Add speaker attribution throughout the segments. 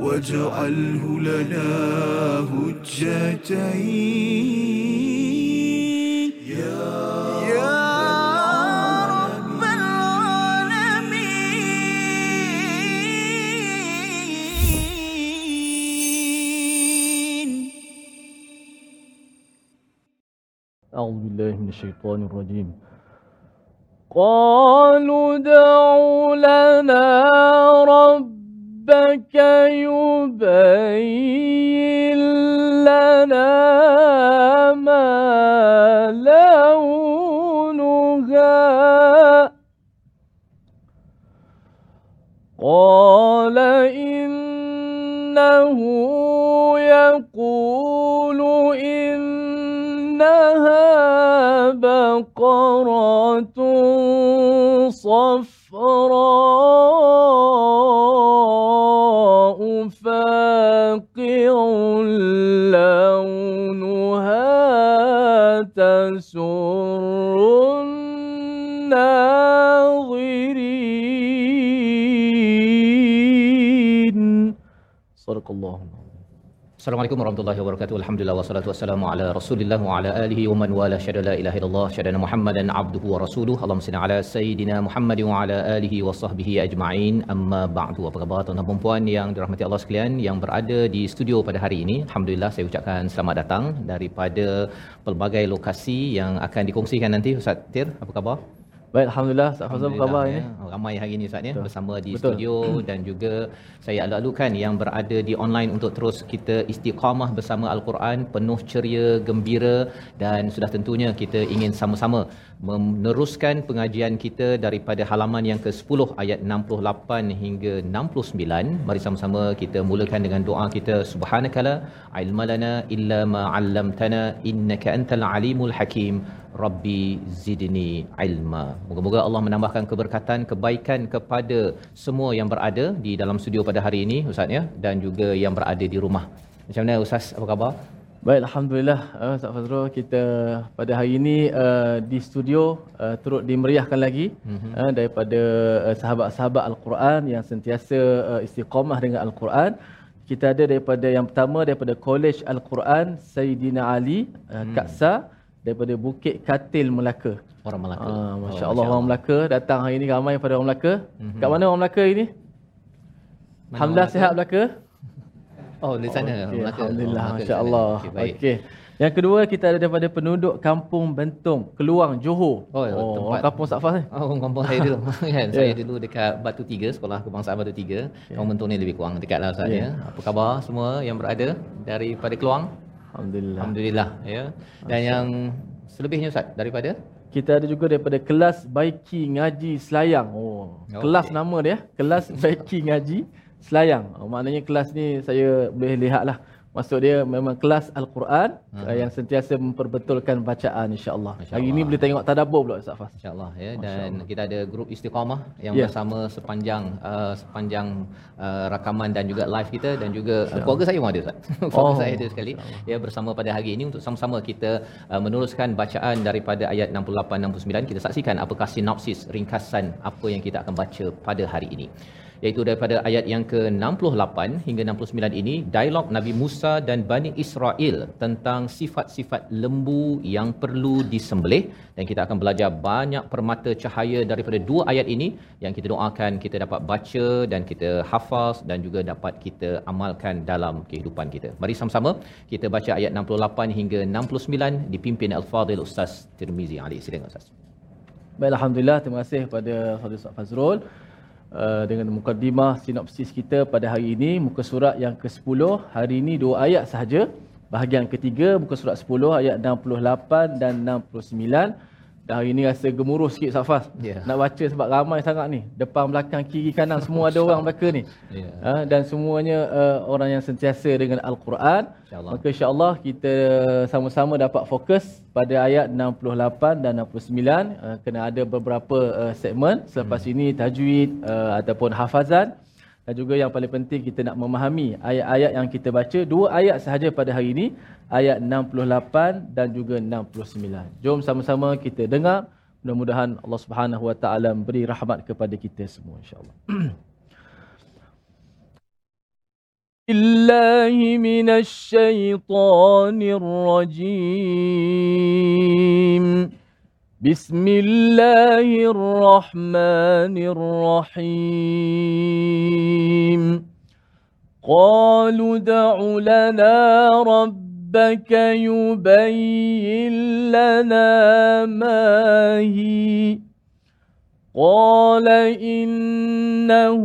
Speaker 1: واجعله لنا هجتين. يا رب العالمين.
Speaker 2: أعوذ بالله من الشيطان الرجيم. قالوا ادع لنا ربك يبين لنا ما لونها. قال إنه يقول إنها بقرة صفراء تسر الناظرين صدق الله العظيم
Speaker 3: Assalamualaikum warahmatullahi wabarakatuh. Alhamdulillah wassalatu wassalamu ala Rasulillah wa ala alihi wa man wala syada la ilaha illallah syada Muhammadan abduhu wa rasuluhu. Allahumma salli ala sayidina Muhammad wa ala alihi wa sahbihi ajma'in. Amma ba'du. Apa khabar tuan-tuan dan puan yang dirahmati Allah sekalian yang berada di studio pada hari ini? Alhamdulillah saya ucapkan selamat datang daripada pelbagai lokasi yang akan dikongsikan nanti Ustaz Tir. Apa khabar?
Speaker 2: Baik, Alhamdulillah. Ustaz Fazal, apa khabar ini?
Speaker 3: Ya. Ramai hari ini Ustaz ya
Speaker 2: Betul.
Speaker 3: bersama di
Speaker 2: Betul.
Speaker 3: studio dan juga saya alu-alukan yang berada di online untuk terus kita istiqamah bersama Al-Quran penuh ceria, gembira dan sudah tentunya kita ingin sama-sama meneruskan pengajian kita daripada halaman yang ke-10 ayat 68 hingga 69. Mari sama-sama kita mulakan dengan doa kita subhanakala ilmalana illa ma 'allamtana innaka antal alimul hakim. Rabbi zidni ilma. Moga-moga Allah menambahkan keberkatan, kebaikan kepada semua yang berada di dalam studio pada hari ini Ustaz ya dan juga yang berada di rumah. Macam mana Ustaz? Apa khabar?
Speaker 2: Baik, Alhamdulillah. Uh, Ustaz Fazrul, kita pada hari ini uh, di studio uh, turut dimeriahkan lagi mm-hmm. uh, daripada uh, sahabat-sahabat Al-Quran yang sentiasa uh, istiqamah dengan Al-Quran. Kita ada daripada yang pertama daripada College Al-Quran Sayyidina Ali uh,
Speaker 3: Hmm.
Speaker 2: Kaksa daripada Bukit Katil Melaka.
Speaker 3: Orang Melaka.
Speaker 2: Ah,
Speaker 3: Oh,
Speaker 2: Masya Allah orang Melaka datang hari ini ramai pada orang Melaka.
Speaker 3: Mhm.
Speaker 2: Kat mana orang Melaka ini?
Speaker 3: Mana
Speaker 2: Alhamdulillah
Speaker 3: orang
Speaker 2: sihat Melaka.
Speaker 3: Oh, di sana
Speaker 2: Okey,
Speaker 3: orang Melaka.
Speaker 2: Alhamdulillah,
Speaker 3: Oh, Melaka di
Speaker 2: Masya
Speaker 3: sana.
Speaker 2: Allah.
Speaker 3: Okey.
Speaker 2: Okey. Yang kedua kita ada daripada penduduk Kampung Bentong, Keluang, Johor.
Speaker 3: Oh, ya, tempat.
Speaker 2: kampung Safas ni.
Speaker 3: Oh, kampung saya dulu. kan, saya
Speaker 2: Ya.
Speaker 3: dulu dekat Batu Tiga, sekolah kebangsaan Batu Tiga. Kampung Bentong ni lebih kurang dekat lah Ustaz
Speaker 2: Ya.
Speaker 3: ya. Apa khabar semua yang berada daripada Keluang?
Speaker 2: Alhamdulillah.
Speaker 3: Alhamdulillah ya. Dan yang selebihnya Ustaz daripada
Speaker 2: Kita ada juga daripada kelas Baiki Ngaji Selayang. Oh,
Speaker 3: Okey.
Speaker 2: kelas nama dia, kelas Baiki Ngaji Selayang. Oh, maknanya kelas ni saya boleh lihat lah. Maksud dia memang kelas Al-Quran
Speaker 3: Hmm.
Speaker 2: uh, yang sentiasa memperbetulkan bacaan insya-Allah.
Speaker 3: Masya
Speaker 2: Hari ini boleh tengok tadabbur pula Ustaz Fas.
Speaker 3: InsyaAllah ya
Speaker 2: Masya
Speaker 3: dan
Speaker 2: Allah.
Speaker 3: kita ada grup istiqamah yang
Speaker 2: Ya.
Speaker 3: bersama sepanjang uh, sepanjang uh, rakaman dan juga live kita dan juga uh, keluarga saya pun ada Ustaz. keluarga
Speaker 2: Oh,
Speaker 3: saya ada sekali ya bersama pada hari ini untuk sama-sama kita uh, meneruskan bacaan daripada ayat 68 69 kita saksikan apakah sinopsis ringkasan apa yang kita akan baca pada hari ini iaitu daripada ayat yang ke-68 hingga 69 ini dialog Nabi Musa dan Bani Israel tentang sifat-sifat lembu yang perlu disembelih dan kita akan belajar banyak permata cahaya daripada dua ayat ini yang kita doakan kita dapat baca dan kita hafaz dan juga dapat kita amalkan dalam kehidupan kita. Mari sama-sama kita baca ayat 68 hingga 69 dipimpin Al-Fadhil Ustaz Tirmizi Ali. Silakan Ustaz.
Speaker 2: Baik, Alhamdulillah. Terima kasih kepada Fadil Ustaz Fazrul. Uh, dengan mukadimah sinopsis kita pada hari ini muka surat yang ke-10 hari ini dua ayat sahaja. Bahagian ketiga muka surat 10 ayat 68 dan 69 dan hari ini rasa gemuruh sikit Safas
Speaker 3: Ya.
Speaker 2: nak baca sebab ramai sangat ni depan belakang kiri kanan semua ada orang Melaka ni
Speaker 3: Ya.
Speaker 2: uh, dan semuanya uh, orang yang sentiasa dengan Al-Quran
Speaker 3: InsyaAllah.
Speaker 2: maka insyaAllah kita sama-sama dapat fokus pada ayat 68 dan 69 uh, kena ada beberapa uh, segmen selepas
Speaker 3: Hmm.
Speaker 2: ini tajwid uh, ataupun hafazan dan juga yang paling penting kita nak memahami ayat-ayat yang kita baca dua ayat sahaja pada hari ini ayat 68 dan juga 69 jom sama-sama kita dengar mudah-mudahan Allah Subhanahu Wa Taala beri rahmat kepada kita semua insya-Allah بالله من الشيطان الرجيم بسم الله الرحمن الرحيم. قالوا ادع لنا ربك يبين لنا ما هي. قال إنه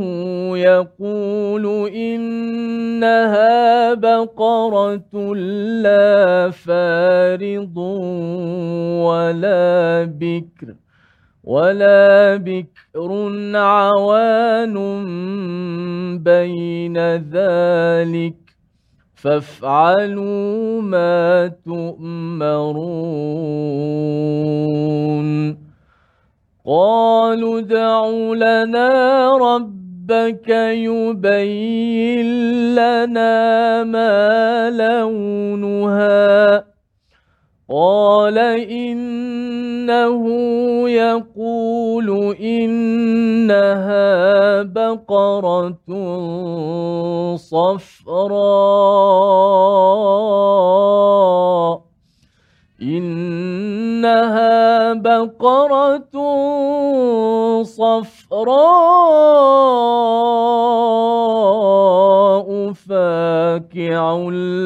Speaker 2: يقول إنها بقرة لا فارض ولا بكر ولا بكر عوان بين ذلك فافعلوا ما تؤمرون قالوا ادع لنا ربك يبين لنا ما لونها. قال إنه يقول إنها بقرة صفراء. إنها بقرة صفراء فاكع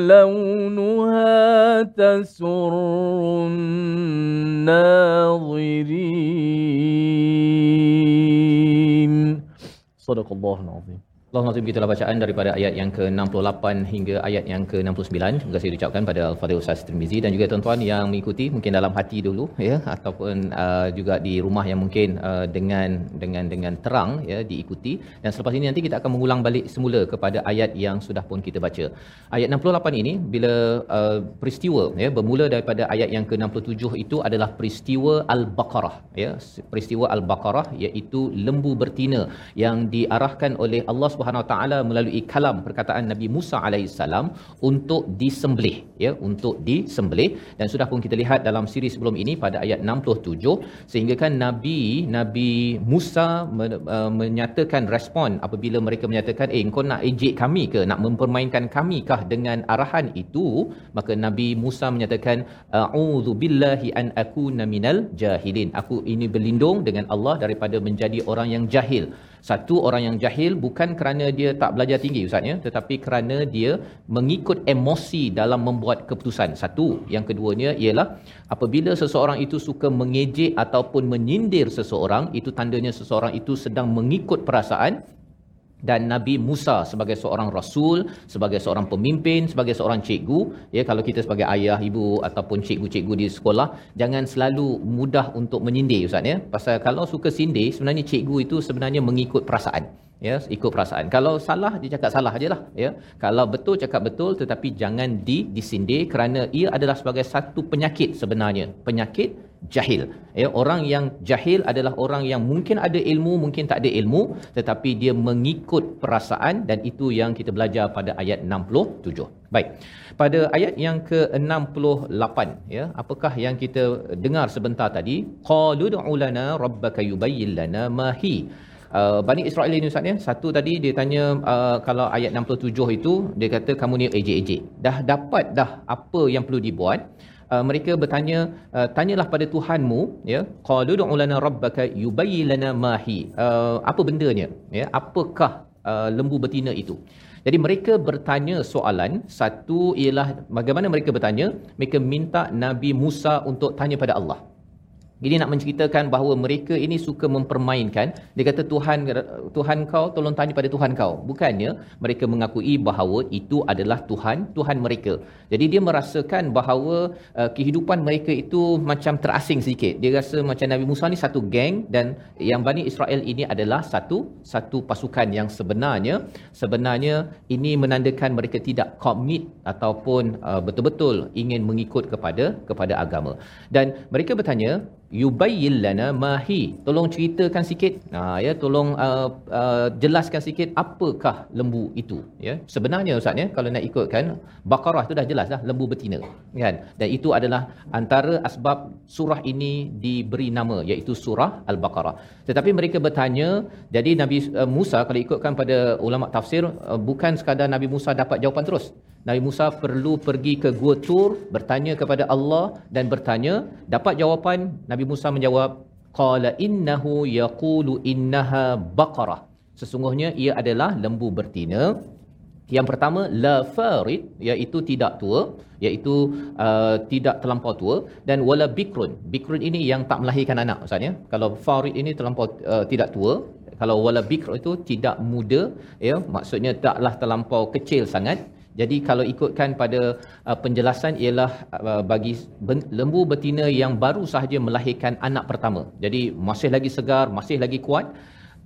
Speaker 2: لونها تسر الناظرين. صدق الله العظيم.
Speaker 3: Allahumma itulah bacaan daripada ayat yang ke-68 hingga ayat yang ke-69. Terima kasih diucapkan pada Al-Fadhil Ustaz Tirmizi dan juga tuan-tuan yang mengikuti mungkin dalam hati dulu ya ataupun uh, juga di rumah yang mungkin uh, dengan dengan dengan terang ya diikuti dan selepas ini nanti kita akan mengulang balik semula kepada ayat yang sudah pun kita baca. Ayat 68 ini bila uh, peristiwa ya bermula daripada ayat yang ke-67 itu adalah peristiwa Al-Baqarah ya peristiwa Al-Baqarah iaitu lembu bertina yang diarahkan oleh Allah Subhanahu Wa Taala melalui kalam perkataan Nabi Musa alaihissalam untuk disembelih ya untuk disembelih. Dan sudah pun kita lihat dalam siri sebelum ini pada ayat 67 sehingga kan Nabi Nabi Musa uh, menyatakan respon apabila mereka menyatakan eh kau nak ejek kami ke? Nak mempermainkan kami kah dengan arahan itu? Maka Nabi Musa menyatakan a'udzu billahi an akuna minal jahilin. Aku ini berlindung dengan Allah daripada menjadi orang yang jahil satu orang yang jahil bukan kerana dia tak belajar tinggi ustaz ya tetapi kerana dia mengikut emosi dalam membuat keputusan. Satu, yang keduanya ialah apabila seseorang itu suka mengejek ataupun menyindir seseorang, itu tandanya seseorang itu sedang mengikut perasaan dan Nabi Musa sebagai seorang rasul, sebagai seorang pemimpin, sebagai seorang cikgu, ya kalau kita sebagai ayah, ibu ataupun cikgu-cikgu di sekolah, jangan selalu mudah untuk menyindir ustaz ya. Pasal kalau suka sindir, sebenarnya cikgu itu sebenarnya mengikut perasaan. Ya, ikut perasaan. Kalau salah dia cakap salah ajalah, ya. Kalau betul cakap betul tetapi jangan di disindir kerana ia adalah sebagai satu penyakit sebenarnya. Penyakit jahil. Ya, orang yang jahil adalah orang yang mungkin ada ilmu, mungkin tak ada ilmu, tetapi dia mengikut perasaan dan itu yang kita belajar pada ayat 67. Baik. Pada ayat yang ke-68, ya, apakah yang kita dengar sebentar tadi? Qalu lana rabbaka yubayyin lana ma hi. Uh, Bani Israel ini Ustaz ya, satu tadi dia tanya uh, kalau ayat 67 itu dia kata kamu ni ejek-ejek. Dah dapat dah apa yang perlu dibuat? Uh, mereka bertanya uh, tanyalah pada Tuhanmu ya qalu du'u lana rabbaka yubayyin lana ma hi. Uh, apa bendanya? Ya apakah uh, lembu betina itu? Jadi mereka bertanya soalan. Satu ialah bagaimana mereka bertanya? Mereka minta Nabi Musa untuk tanya pada Allah jadi nak menceritakan bahawa mereka ini suka mempermainkan. Dia kata Tuhan Tuhan kau tolong tanya pada Tuhan kau. Bukannya mereka mengakui bahawa itu adalah Tuhan, Tuhan mereka. Jadi dia merasakan bahawa uh, kehidupan mereka itu macam terasing sedikit. Dia rasa macam Nabi Musa ni satu geng dan yang Bani Israel ini adalah satu satu pasukan yang sebenarnya sebenarnya ini menandakan mereka tidak komit ataupun uh, betul-betul ingin mengikut kepada kepada agama. Dan mereka bertanya yubayyin lana ma hi. Tolong ceritakan sikit. Ha ya tolong uh, uh, jelaskan sikit apakah lembu itu ya. Sebenarnya ustaz ya kalau nak ikutkan baqarah tu dah jelas dah lembu betina kan. Dan itu adalah antara asbab surah ini diberi nama iaitu surah al-baqarah. Tetapi mereka bertanya jadi nabi uh, Musa kalau ikutkan pada ulama tafsir uh, bukan sekadar nabi Musa dapat jawapan terus Nabi Musa perlu pergi ke Gua Tur bertanya kepada Allah dan bertanya dapat jawapan? Nabi Musa menjawab qala innahu yaqulu innaha baqarah. Sesungguhnya ia adalah lembu betina. Yang pertama la farid iaitu tidak tua iaitu uh, tidak terlampau tua dan wala bikrun. Bikrun ini yang tak melahirkan anak maksudnya kalau farid ini terlampau uh, tidak tua kalau wala bikr itu tidak muda ya maksudnya taklah terlampau kecil sangat jadi kalau ikutkan pada uh, penjelasan ialah uh, bagi ben, lembu betina yang baru sahaja melahirkan anak pertama. Jadi masih lagi segar, masih lagi kuat.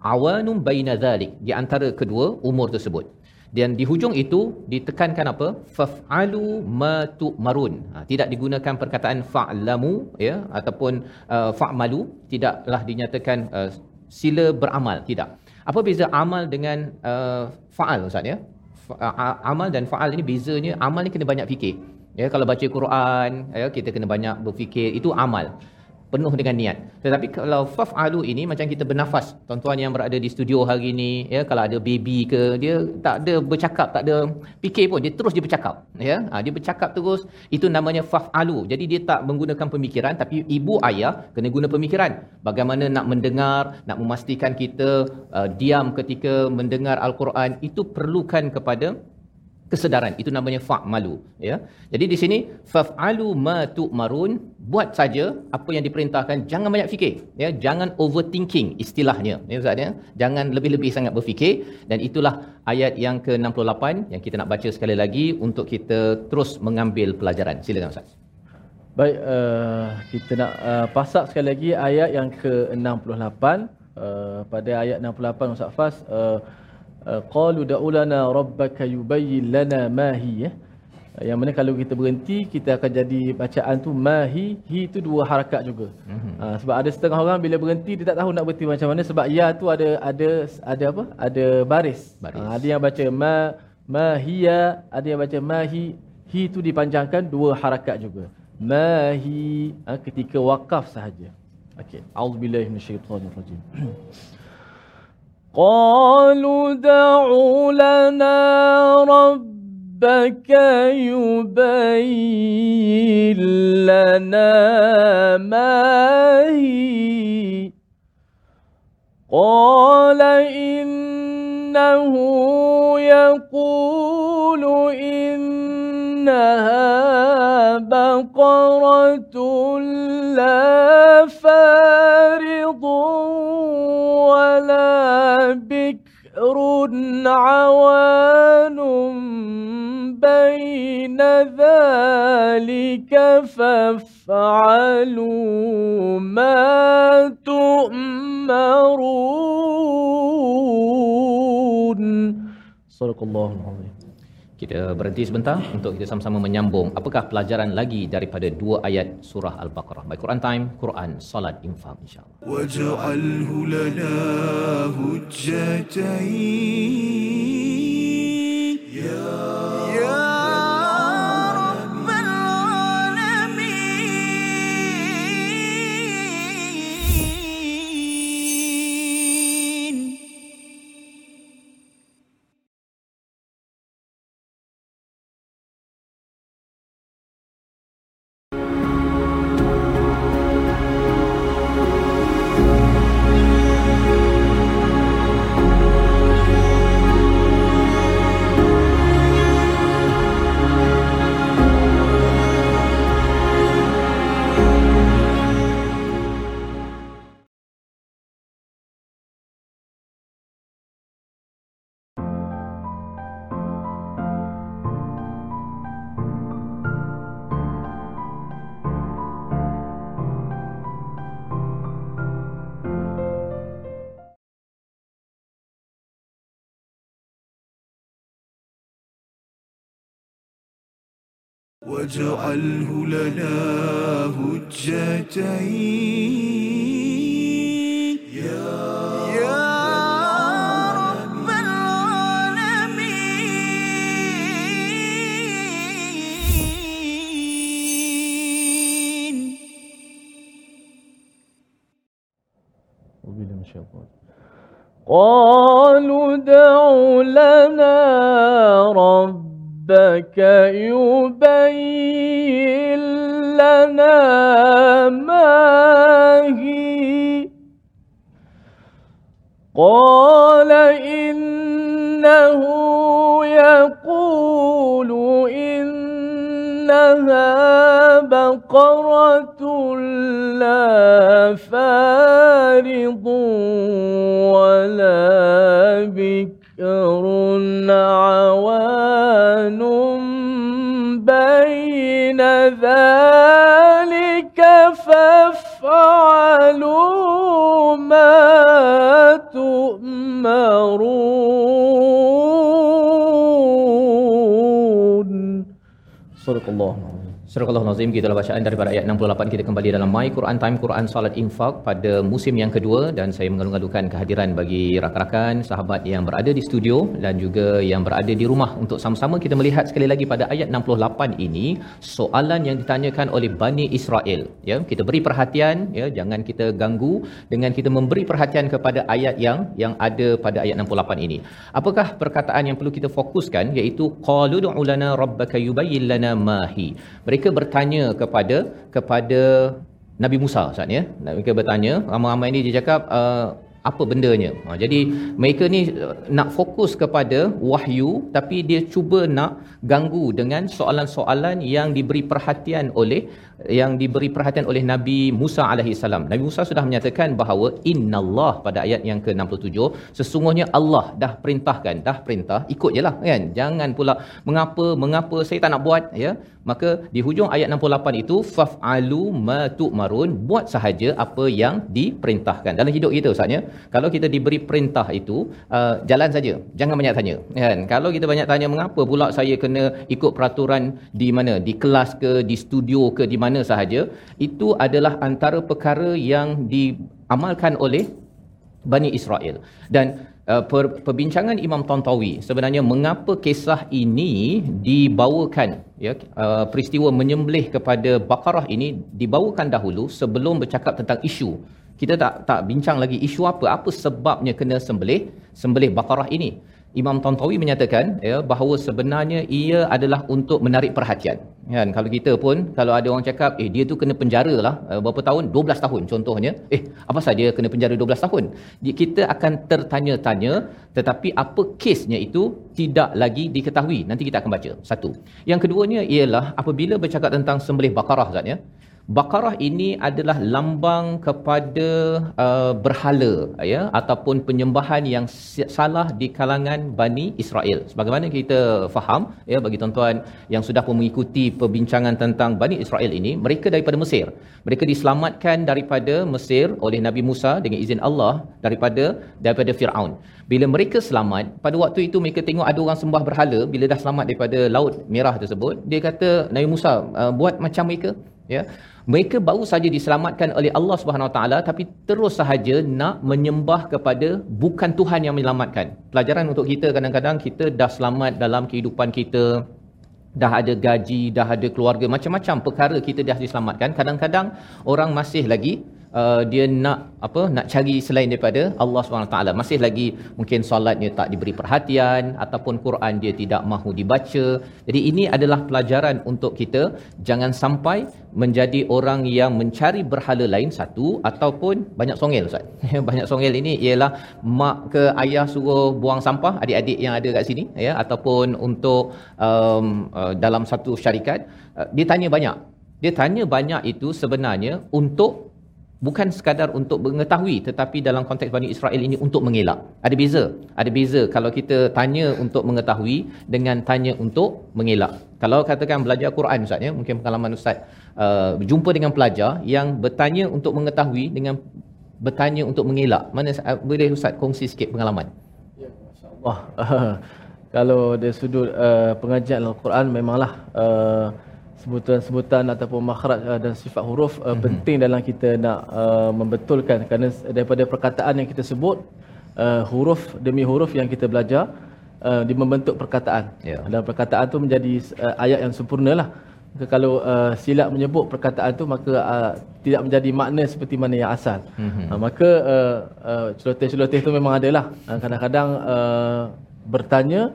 Speaker 3: Awanum baina dhalik di antara kedua umur tersebut. Dan di hujung itu ditekankan apa? Faf'alu ma tu'marun. Ha, tidak digunakan perkataan fa'lamu ya ataupun uh, fa'malu tidaklah dinyatakan uh, sila beramal tidak. Apa beza amal dengan uh, fa'al Ustaz ya? Amal dan faal ini bezanya amal ni kena banyak fikir. Ya kalau baca Quran ya kita kena banyak berfikir itu amal penuh dengan niat. Tetapi kalau fafalu ini macam kita bernafas tuan-tuan yang berada di studio hari ini ya kalau ada baby ke dia tak ada bercakap tak ada fikir pun dia terus dia bercakap ya. Ha, dia bercakap terus itu namanya fafalu. Jadi dia tak menggunakan pemikiran tapi ibu ayah kena guna pemikiran. Bagaimana nak mendengar nak memastikan kita uh, diam ketika mendengar al-Quran itu perlukan kepada kesedaran. Itu namanya fa'malu ya. Jadi di sini fa'alu ma tu'marun buat saja apa yang diperintahkan. Jangan banyak fikir ya. Jangan overthinking istilahnya ya ustaz ya. Jangan lebih-lebih sangat berfikir. Dan itulah ayat yang ke-68 yang kita nak baca sekali lagi untuk kita terus mengambil pelajaran. Silakan ustaz.
Speaker 2: Baik uh, kita nak uh, pasak sekali lagi ayat yang ke-68. Uh, pada ayat 68 ustaz Fas uh, qalu da'ulana rabbaka yubayyin lana ma hi ya. Yang mana kalau kita berhenti kita akan jadi bacaan tu mahi hi tu dua harakat juga. Mm-hmm. Ha, sebab ada setengah orang bila berhenti dia tak tahu nak berhenti macam mana sebab ya tu ada ada ada apa? Ada baris. baris. Ha, ada yang baca ma ma hiya, ada yang baca mahi hi tu dipanjangkan dua harakat juga. Mahi ha, ketika wakaf sahaja. Okey. Auzubillahi minasyaitonirrajim. قالوا دع لنا ربك يبين لنا ما هي. قال إنه يقول إنها بقرة لا فارض ولا بكر عوان بين ذلك فافعلوا ما تؤمرون. صدق الله العظيم.
Speaker 3: Kita berhenti sebentar untuk kita sama-sama menyambung apakah pelajaran lagi daripada dua ayat surah Al-Baqarah. Baik Quran Time, Quran, Salat, Infak insya-Allah.
Speaker 1: Waj'alhu lana hujjatain ya واجعله لنا هجتين. يا رب العالمين.
Speaker 2: قالوا ادع لنا ربك يبين لنا ما هي. قال إنه يقول إنها بقرة لا فارض ولا بكر عوان. تؤمرون صدق الله
Speaker 3: Surah Al-Nazim kita adalah bacaan daripada ayat 68 kita kembali dalam My Quran Time Quran Salat Infak pada musim yang kedua. Dan saya mengalung-alungkan kehadiran bagi rakan-rakan sahabat yang berada di studio dan juga yang berada di rumah untuk sama-sama kita melihat sekali lagi pada ayat 68 ini soalan yang ditanyakan oleh Bani Israel. Ya kita beri perhatian ya jangan kita ganggu dengan kita memberi perhatian kepada ayat yang yang ada pada ayat 68 ini. Apakah perkataan yang perlu kita fokuskan iaitu qalu du'u lana rabbaka yubayyin lana mahi mereka bertanya kepada kepada Nabi Musa Ustaz ya. Mereka bertanya, ramai-ramai ni dia cakap uh, apa bendanya. Ha, jadi mereka ni uh, nak fokus kepada wahyu tapi dia cuba nak ganggu dengan soalan-soalan yang diberi perhatian oleh yang diberi perhatian oleh Nabi Musa alaihi salam. Nabi Musa sudah menyatakan bahawa innallah pada ayat yang ke-67 sesungguhnya Allah dah perintahkan, dah perintah ikut jelah kan. Jangan pula mengapa mengapa saya tak nak buat ya. Maka di hujung ayat 68 itu faf'alu ma tu'marun buat sahaja apa yang diperintahkan. Dalam hidup kita ustaz ya. Kalau kita diberi perintah itu uh, jalan saja. Jangan banyak tanya kan. Kalau kita banyak tanya mengapa pula saya kena ikut peraturan di mana? Di kelas ke, di studio ke, di mana sahaja, itu adalah antara perkara yang diamalkan oleh Bani Israel. Dan uh, per, perbincangan Imam Tantawi sebenarnya mengapa kisah ini dibawakan ya uh, peristiwa menyembelih kepada Baqarah ini dibawakan dahulu sebelum bercakap tentang isu. Kita tak tak bincang lagi isu apa apa sebabnya kena sembelih sembelih Baqarah ini Imam Tantawi menyatakan ya bahawa sebenarnya ia adalah untuk menarik perhatian. Kan kalau kita pun kalau ada orang cakap eh dia tu kena penjara lah uh, berapa tahun? 12 tahun contohnya. Eh apa saja kena penjara 12 tahun? Kita akan tertanya-tanya tetapi apa kesnya itu tidak lagi diketahui. Nanti kita akan baca. Satu. Yang keduanya ialah apabila bercakap tentang sembelih Baqarah Zat ya Baqarah ini adalah lambang kepada uh, berhala ya ataupun penyembahan yang salah di kalangan Bani Israel. Sebagaimana kita faham ya bagi tuan-tuan yang sudah pun mengikuti perbincangan tentang Bani Israel ini, mereka daripada Mesir. Mereka diselamatkan daripada Mesir oleh Nabi Musa dengan izin Allah daripada daripada Firaun. Bila mereka selamat, pada waktu itu mereka tengok ada orang sembah berhala, bila dah selamat daripada laut merah tersebut, dia kata Nabi Musa uh, buat macam mereka ya mereka baru saja diselamatkan oleh Allah Subhanahu Wa Taala tapi terus sahaja nak menyembah kepada bukan Tuhan yang menyelamatkan. Pelajaran untuk kita kadang-kadang kita dah selamat dalam kehidupan kita dah ada gaji, dah ada keluarga, macam-macam perkara kita dah diselamatkan. Kadang-kadang orang masih lagi uh, dia nak apa nak cari selain daripada Allah SWT masih lagi mungkin solatnya tak diberi perhatian ataupun Quran dia tidak mahu dibaca. Jadi ini adalah pelajaran untuk kita jangan sampai menjadi orang yang mencari berhala lain satu ataupun banyak songel ustaz. Banyak songel ini ialah mak ke ayah suruh buang sampah adik-adik yang ada kat sini ya ataupun untuk um, uh, dalam satu syarikat. Uh, dia tanya banyak. Dia tanya banyak itu sebenarnya untuk bukan sekadar untuk mengetahui tetapi dalam konteks Bani Israel ini untuk mengelak. Ada beza. Ada beza kalau kita tanya untuk mengetahui dengan tanya untuk mengelak. Kalau katakan belajar Quran Ustaz ya, mungkin pengalaman Ustaz uh, berjumpa dengan pelajar yang bertanya untuk mengetahui dengan bertanya untuk mengelak. Mana uh, boleh Ustaz kongsi sikit pengalaman?
Speaker 2: Wah, kalau dari sudut uh, pengajian Al-Quran memanglah uh, sebutan-sebutan ataupun makhraj uh, dan sifat huruf uh, mm-hmm. penting dalam kita nak uh, membetulkan kerana daripada perkataan yang kita sebut uh, huruf demi huruf yang kita belajar uh, di membentuk perkataan.
Speaker 3: Ya.
Speaker 2: Dan perkataan tu menjadi uh, ayat yang sempurna lah. Maka kalau uh, silap menyebut perkataan tu maka uh, tidak menjadi makna seperti mana yang asal. Mm-hmm. Uh, maka uh, uh, celoteh-celoteh tu memang ada lah. Uh, kadang-kadang uh, bertanya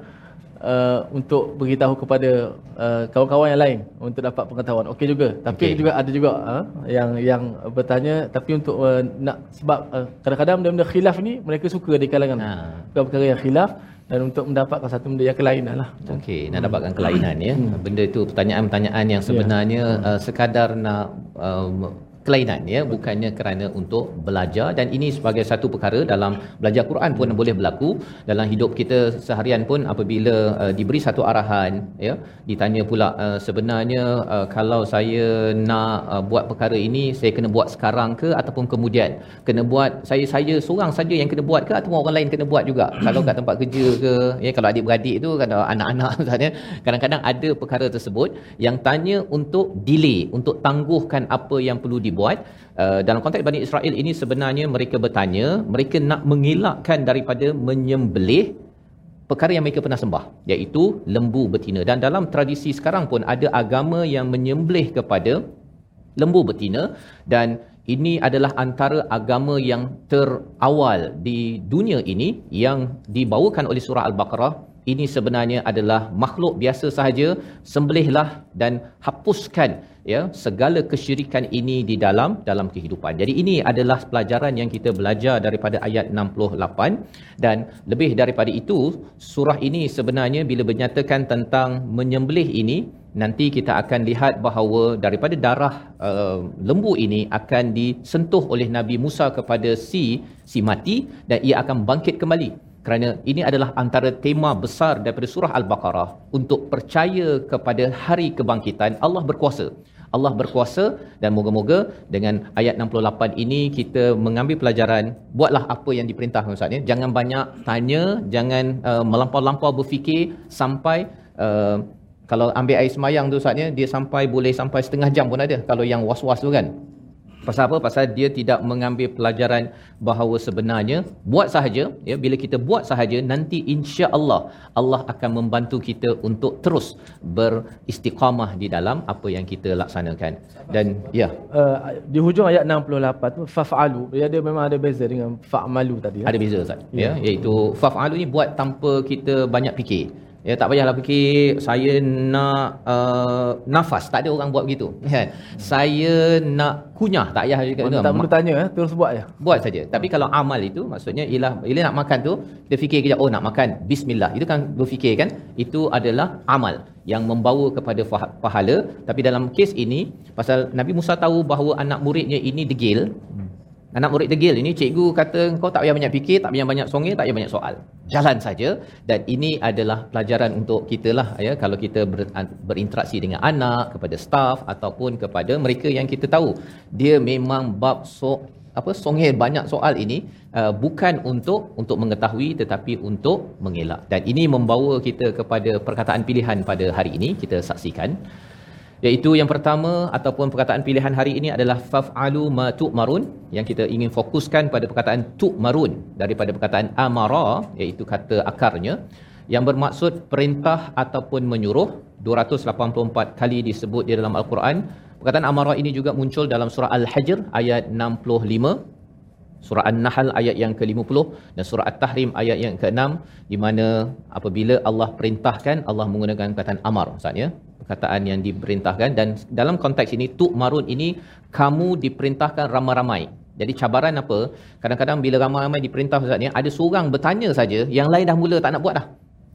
Speaker 2: uh, untuk beritahu kepada uh, kawan-kawan yang lain untuk dapat pengetahuan. Okey juga. Tapi okay. juga ada juga uh, yang yang bertanya tapi untuk uh, nak sebab uh, kadang-kadang benda-benda khilaf ni mereka suka di kalangan
Speaker 3: Ha.
Speaker 2: perkara-perkara yang khilaf dan untuk mendapatkan satu benda yang kelainan lah.
Speaker 3: Okey, nak dapatkan kelainan ya. Benda itu pertanyaan-pertanyaan yang sebenarnya uh, sekadar nak um, kelainan ya, bukannya kerana untuk belajar. Dan ini sebagai satu perkara dalam belajar Quran pun boleh berlaku. Dalam hidup kita seharian pun apabila uh, diberi satu arahan ya, ditanya pula uh, sebenarnya uh, kalau saya nak uh, buat perkara ini saya kena buat sekarang ke ataupun kemudian? Kena buat saya saya seorang saja yang kena buat ke ataupun orang lain kena buat juga? Kalau kat tempat kerja ke ya kalau adik-beradik tu kan anak-anak misalnya kadang-kadang ada perkara tersebut yang tanya untuk delay untuk tangguhkan apa yang perlu dibuat Uh, dalam konteks Bani Israel ini sebenarnya mereka bertanya mereka nak mengelakkan daripada menyembelih perkara yang mereka pernah sembah iaitu lembu betina. Dan dalam tradisi sekarang pun ada agama yang menyembelih kepada lembu betina. Dan ini adalah antara agama yang terawal di dunia ini yang dibawakan oleh surah al-baqarah ini sebenarnya adalah makhluk biasa sahaja. Sembelihlah dan hapuskan ya segala kesyirikan ini di dalam dalam kehidupan. Jadi ini adalah pelajaran yang kita belajar daripada ayat 68 dan lebih daripada itu surah ini sebenarnya bila menyatakan tentang menyembelih ini nanti kita akan lihat bahawa daripada darah uh, lembu ini akan disentuh oleh Nabi Musa kepada si si mati dan ia akan bangkit kembali kerana ini adalah antara tema besar daripada surah al-baqarah. Untuk percaya kepada hari kebangkitan Allah berkuasa. Allah berkuasa dan moga-moga dengan ayat 68 ini kita mengambil pelajaran buatlah apa yang diperintah Ustaz ya. Jangan banyak tanya jangan uh, melampau-lampau berfikir sampai uh, kalau ambil air semayang tu Ustaz ya dia sampai boleh sampai setengah jam pun ada. Kalau yang was-was tu kan Pasal apa? Pasal dia tidak mengambil pelajaran bahawa sebenarnya buat sahaja, ya bila kita buat sahaja nanti insya-Allah Allah akan membantu kita untuk terus beristiqamah di dalam apa yang kita laksanakan. Dan ya,
Speaker 2: Uh, di hujung ayat 68 tu faf'alu dia ada memang ada beza dengan fa'malu tadi ya.
Speaker 3: ada beza Ustaz. Ya, iaitu faf'alu ni buat tanpa kita banyak fikir. Ya tak payahlah fikir saya nak uh, nafas, tak ada orang buat begitu kan. Saya nak kunyah, tak payah juga
Speaker 2: tak perlu tanya eh, terus buat je.
Speaker 3: buat saja. Tapi kalau amal itu maksudnya ialah bila nak makan tu kita fikir kejap oh nak makan bismillah. Itu kan berfikir kan itu adalah amal yang membawa kepada pahala. Tapi dalam kes ini pasal Nabi Musa tahu bahawa anak muridnya ini degil. Anak murid degil ini cikgu kata kau tak payah banyak fikir, tak payah banyak songil, tak payah banyak soal. Jalan saja. Dan ini adalah pelajaran untuk kita lah ya. Kalau kita ber, berinteraksi dengan anak, kepada staff ataupun kepada mereka yang kita tahu. Dia memang bab so apa songil banyak soal ini uh, bukan untuk untuk mengetahui tetapi untuk mengelak. Dan ini membawa kita kepada perkataan pilihan pada hari ini kita saksikan. Iaitu yang pertama ataupun perkataan pilihan hari ini adalah faf'alu ma tu'marun yang kita ingin fokuskan pada perkataan tu'marun daripada perkataan amara iaitu kata akarnya yang bermaksud perintah ataupun menyuruh. 284 kali disebut di dalam al-Quran. Perkataan amara ini juga muncul dalam surah al-hajr ayat 65 surah An-Nahl ayat yang ke-50 dan surah At-Tahrim ayat yang ke-6 di mana apabila Allah perintahkan Allah menggunakan perkataan amar Ustaz ya. Perkataan yang diperintahkan. Dan dalam konteks ini tu marun ini kamu diperintahkan ramai-ramai jadi cabaran apa? Kadang-kadang bila ramai-ramai diperintah Ustaz ya ada seorang bertanya saja yang lain dah mula tak nak buat dah.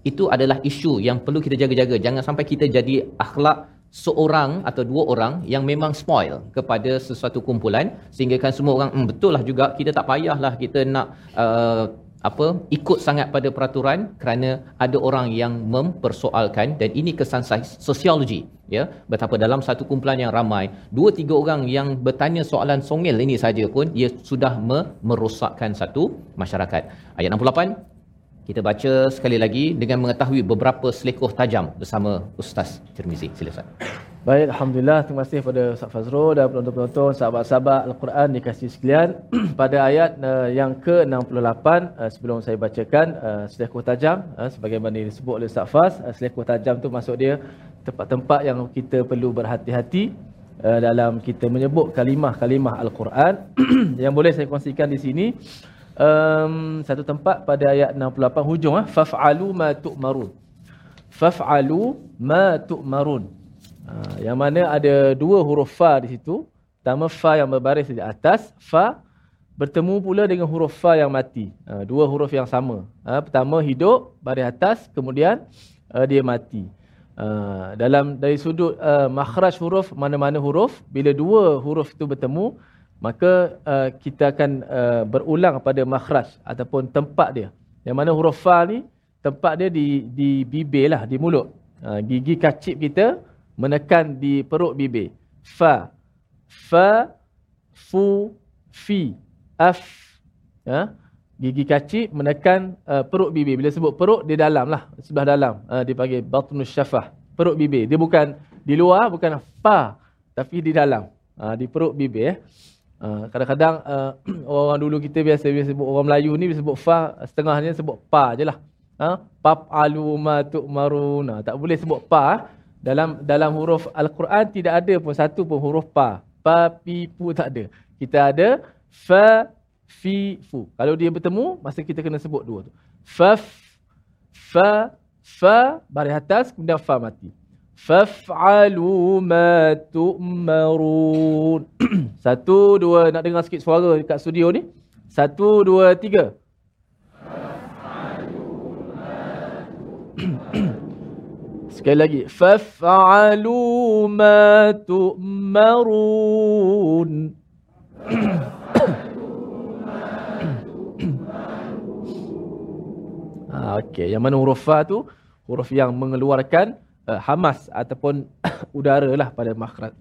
Speaker 3: Itu adalah isu yang perlu kita jaga-jaga. Jangan sampai kita jadi akhlak seorang atau dua orang yang memang spoil kepada sesuatu kumpulan sehingga kan semua orang hmm, betul lah juga kita tak payahlah kita nak uh, apa? Ikut sangat pada peraturan kerana ada orang yang mempersoalkan dan ini kesan sosiologi ya. Betapa dalam satu kumpulan yang ramai dua tiga orang yang bertanya soalan songil ini saja pun ia sudah me- merosakkan satu masyarakat. Ayat 68 kita baca sekali lagi dengan mengetahui beberapa selekoh tajam bersama Ustaz Tirmizi. Sila Ustaz.
Speaker 2: Baik, Alhamdulillah. Terima kasih kepada Ustaz Fazrul dan penonton-penonton, sahabat-sahabat Al-Quran dikasih sekalian. Pada ayat uh, yang ke-68, uh, sebelum saya bacakan, uh, selekoh tajam, sebagaimana disebut oleh Ustaz Faz, selekoh tajam tu maksud dia tempat-tempat yang kita perlu berhati-hati dalam kita menyebut kalimah-kalimah Al-Quran. yang boleh saya kongsikan di sini, um, satu tempat pada ayat 68 hujung, uh, faf'alu ma tu'marun. Faf'alu ma tu'marun. Ha, yang mana ada dua huruf fa di situ. Pertama fa yang berbaris di atas, fa bertemu pula dengan huruf fa yang mati. Ha, dua huruf yang sama. Ha, pertama hidup baris atas, kemudian uh, dia mati. Uh, dalam dari sudut uh, makhraj huruf mana-mana huruf bila dua huruf itu bertemu maka uh, kita akan uh, berulang pada makhraj ataupun tempat dia yang mana huruf fa ni tempat dia di di bibir lah di mulut uh, gigi kacip kita menekan di perut bibir. Fa, fa, fu, fi, af. Ya? Gigi kacip menekan uh, perut bibir. Bila sebut perut, di dalam lah. Sebelah dalam. Uh, dia panggil batnus syafah. Perut bibir. Dia bukan di luar, bukan fa. Tapi di dalam. Uh, di perut bibir. Eh. Uh, kadang-kadang uh, orang dulu kita biasa, biasa sebut orang Melayu ni, biasa sebut fa, setengahnya sebut pa je lah. Uh, pap alu ma tu'maruna. Tak boleh sebut pa. Eh dalam dalam huruf al-Quran tidak ada pun satu pun huruf pa. Pa pi pu tak ada. Kita ada fa fi fu. Kalau dia bertemu masa kita kena sebut dua tu. Fa fa fa baris atas kemudian fa mati. Faf'alu ma tu'marun. Satu, dua, nak dengar sikit suara dekat studio ni. Satu, dua, tiga. Sekali lagi. Faf'alu ma tu'marun. ha, Okey, yang mana huruf fa tu? Huruf yang mengeluarkan uh, hamas ataupun udara lah pada makhraj.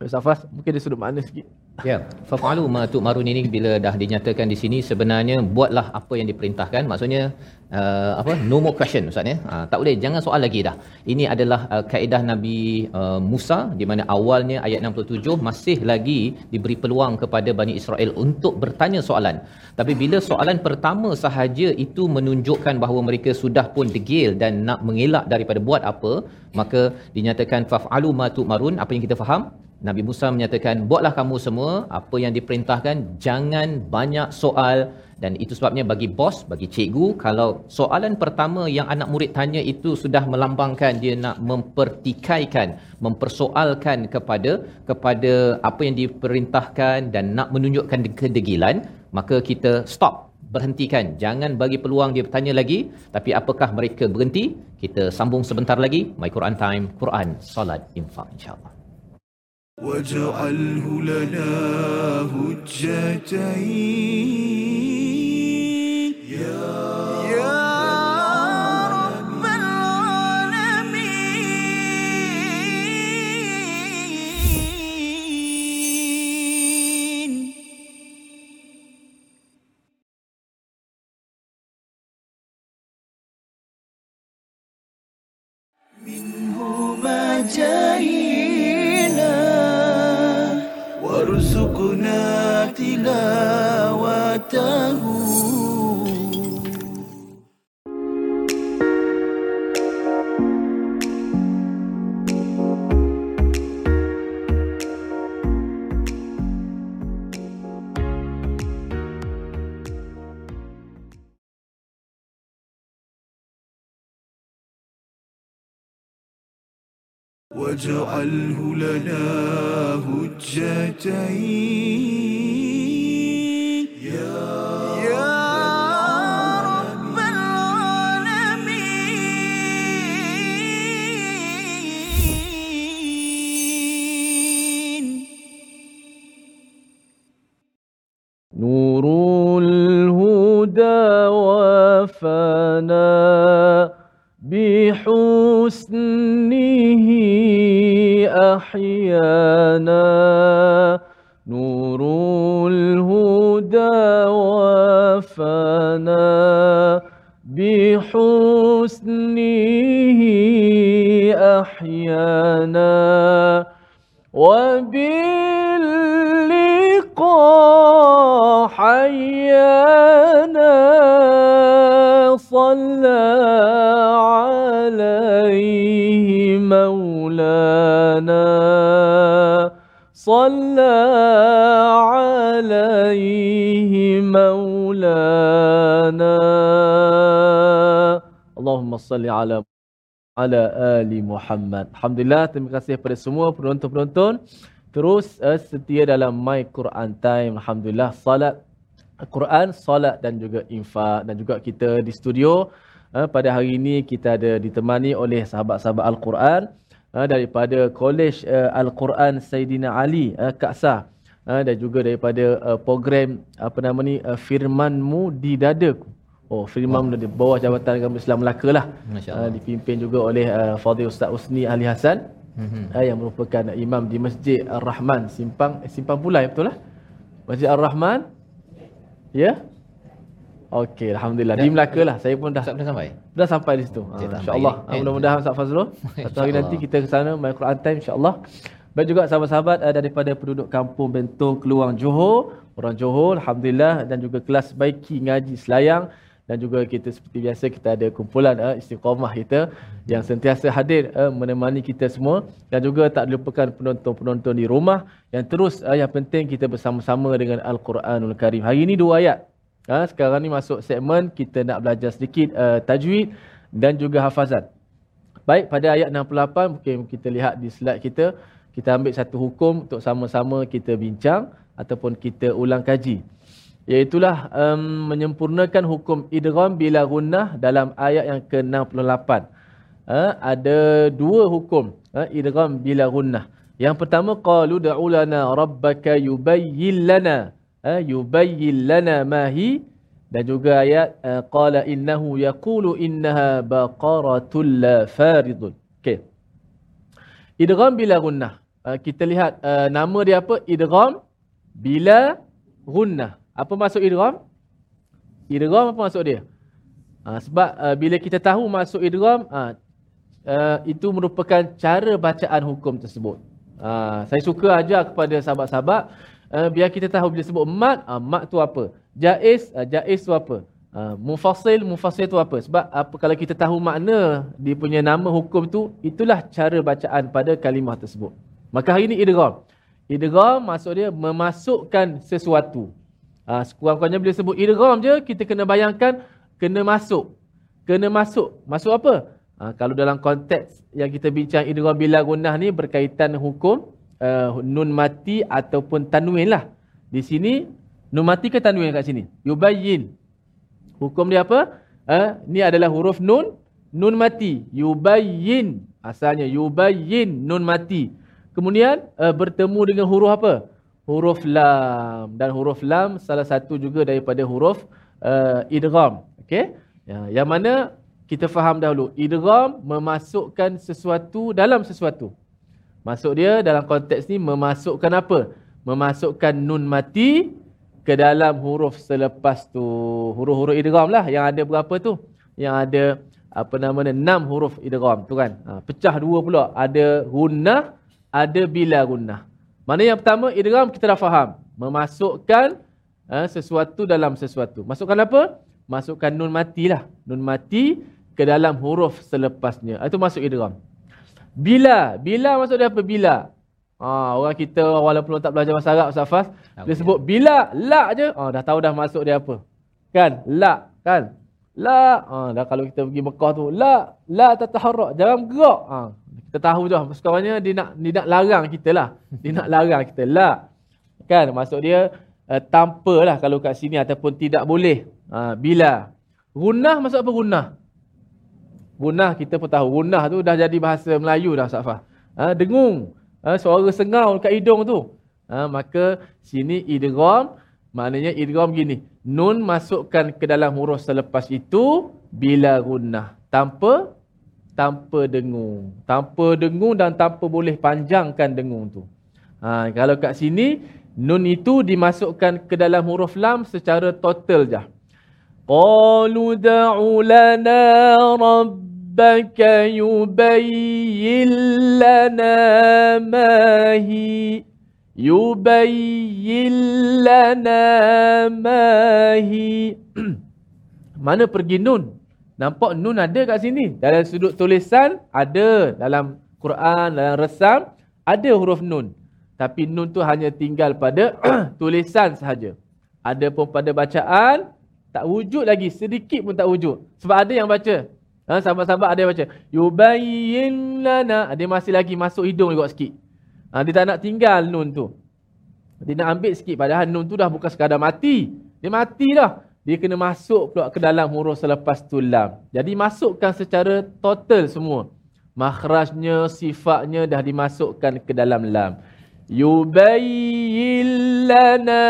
Speaker 2: Ustaz Fas, mungkin dia sudut makna sikit.
Speaker 3: Ya, faf'alu ma tu'marun ini bila dah dinyatakan di sini sebenarnya buatlah apa yang diperintahkan. Maksudnya uh, apa? No more question ustaz ya. Uh, tak boleh jangan soal lagi dah. Ini adalah uh, kaedah Nabi uh, Musa di mana awalnya ayat 67 masih lagi diberi peluang kepada Bani Israel untuk bertanya soalan. Tapi bila soalan pertama sahaja itu menunjukkan bahawa mereka sudah pun degil dan nak mengelak daripada buat apa, maka dinyatakan faf'alu ma tu'marun apa yang kita faham? Nabi Musa menyatakan, buatlah kamu semua apa yang diperintahkan, jangan banyak soal. Dan itu sebabnya bagi bos, bagi cikgu, kalau soalan pertama yang anak murid tanya itu sudah melambangkan dia nak mempertikaikan, mempersoalkan kepada kepada apa yang diperintahkan dan nak menunjukkan kedegilan, maka kita stop berhentikan. Jangan bagi peluang dia bertanya lagi tapi apakah mereka berhenti? Kita sambung sebentar lagi my Quran time Quran salat infak insyaallah
Speaker 1: واجعله لنا هجتين. يا يا رب العالمين. منه تلاوته واجعله لنا هجتين.
Speaker 2: Ala ali Muhammad. Alhamdulillah, terima kasih kepada semua penonton-penonton terus uh, setia dalam My Quran Time. Alhamdulillah, salat Quran, salat dan juga infak dan juga kita di studio uh, pada hari ini kita ada ditemani oleh sahabat-sahabat Al-Quran uh, daripada Kolej uh, Al-Quran Saidina Ali uh, Kaksa uh, dan juga daripada uh, program apa nama ni uh, Firmanmu di Dadaku. Oh, Firman wow. di bawah Jabatan Agama Islam Melaka lah. Uh, dipimpin juga oleh uh, Fadil Ustaz Usni Ali Hassan. Mm-hmm. Uh, yang merupakan imam di Masjid Ar-Rahman Simpang eh, Simpang Pulai betul lah? Masjid Ar-Rahman. Ya? Yeah? Okey, alhamdulillah. Dan, di Melaka lah. Saya pun dah
Speaker 3: dah sampai.
Speaker 2: Dah sampai di situ. Uh, insya-Allah. Uh, mudah-mudahan Ustaz Fazrul satu hari nanti kita ke sana My Quran Time insya-Allah. Baik juga sahabat-sahabat uh, daripada penduduk kampung Bentong Keluang Johor, orang Johor alhamdulillah dan juga kelas baiki ngaji Selayang dan juga kita seperti biasa kita ada kumpulan uh, istiqamah kita yang sentiasa hadir uh, menemani kita semua dan juga tak dilupakan penonton-penonton di rumah yang terus uh, yang penting kita bersama-sama dengan Al-Quranul Karim. Hari ini dua ayat. Uh, sekarang ni masuk segmen kita nak belajar sedikit uh, tajwid dan juga hafazan. Baik pada ayat 68 mungkin kita lihat di slide kita kita ambil satu hukum untuk sama-sama kita bincang ataupun kita ulang kaji iaitulah um, menyempurnakan hukum idgham bila gunnah dalam ayat yang ke-68. Ha, ada dua hukum ha, idgham bila gunnah. Yang pertama qalu da'u lana rabbaka yubayyin lana ha, yubayyin lana ma hi dan juga ayat uh, qala innahu yaqulu innaha baqaratul la faridun. Okey. Idgham bila gunnah. Uh, kita lihat uh, nama dia apa? Idgham bila gunnah. Apa maksud idgham? Idgham apa maksud dia? Ha, sebab uh, bila kita tahu maksud idgham, uh, uh, itu merupakan cara bacaan hukum tersebut. Uh, saya suka ajar kepada sahabat-sahabat, uh, biar kita tahu bila sebut mat, uh, mat tu apa? Jaiz, uh, jaiz tu apa? Uh, mufasil, mufasil tu apa? Sebab apa kalau kita tahu makna dia punya nama hukum tu, itulah cara bacaan pada kalimah tersebut. Maka hari ini idgham. Idgham maksud dia memasukkan sesuatu. Ha, sekurang-kurangnya bila sebut idgham je, kita kena bayangkan kena masuk. Kena masuk. Masuk apa? Ha, kalau dalam konteks yang kita bincang idgham bila gunnah ni berkaitan hukum uh, nun mati ataupun tanwin lah. Di sini, nun mati ke tanwin kat sini? Yubayyin. Hukum dia apa? Uh, ni adalah huruf nun, nun mati. Yubayyin. Asalnya yubayyin nun mati. Kemudian uh, bertemu dengan huruf apa? Huruf lam. Dan huruf lam salah satu juga daripada huruf uh, idgham. Okey ya yang mana kita faham dahulu. Idgham memasukkan sesuatu dalam sesuatu. Masuk dia dalam konteks ni memasukkan apa? Memasukkan nun mati ke dalam huruf selepas tu. Huruf-huruf idgham lah yang ada berapa tu? Yang ada apa nama ni enam huruf idgham tu kan? Ha, pecah dua pula. Ada gunnah ada bila gunnah mana yang pertama, idgham kita dah faham. Memasukkan uh, sesuatu dalam sesuatu. Masukkan apa? Masukkan nun mati lah. Nun mati ke dalam huruf selepasnya. Itu masuk idgham. Bila? Bila maksud dia apa? Bila? Ha, orang kita walaupun tak belajar bahasa Arab, Ustaz Fas, dia sebut bila, la je, ha, dah tahu dah masuk dia apa. Kan? La. Kan? La. Ha, dah kalau kita pergi Mekah tu, la. La tataharrak. Jangan gerak. Ha, kita tahu je sekarangnya dia nak dia nak larang kita lah. Dia nak larang kita. Lah. Kan? Maksud dia uh, tanpa lah kalau kat sini ataupun tidak boleh. Uh, bila? Gunah maksud apa gunah gunah kita pun tahu. Gunah tu dah jadi bahasa Melayu dah Safah uh, dengung. Uh, suara sengau dekat hidung tu. Uh, maka sini idgham maknanya idgham gini. Nun masukkan ke dalam huruf selepas itu bila gunah tanpa tanpa dengung. Tanpa dengung dan tanpa boleh panjangkan dengung tu. Ha, kalau kat sini, nun itu dimasukkan ke dalam huruf lam secara total je. Qalu da'u lana rabbaka yubayyin lana mahi yubayyin lana mahi mana pergi nun Nampak nun ada kat sini. Dalam sudut tulisan ada. Dalam Quran, dalam resam ada huruf nun. Tapi nun tu hanya tinggal pada tulisan sahaja. Ada pun pada bacaan tak wujud lagi sedikit pun tak wujud. Sebab ada yang baca. Ha, sahabat-sahabat ada yang baca. Yubayyin lana. Dia masih lagi masuk hidung juga sikit. Ha, dia tak nak tinggal nun tu. Dia nak ambil sikit. Padahal nun tu dah bukan sekadar mati. Dia mati dah. Dia kena masuk pula ke dalam huruf selepas tu lam. Jadi masukkan secara total semua. Makhrajnya, sifatnya dah dimasukkan ke dalam lam. Yubayyin lana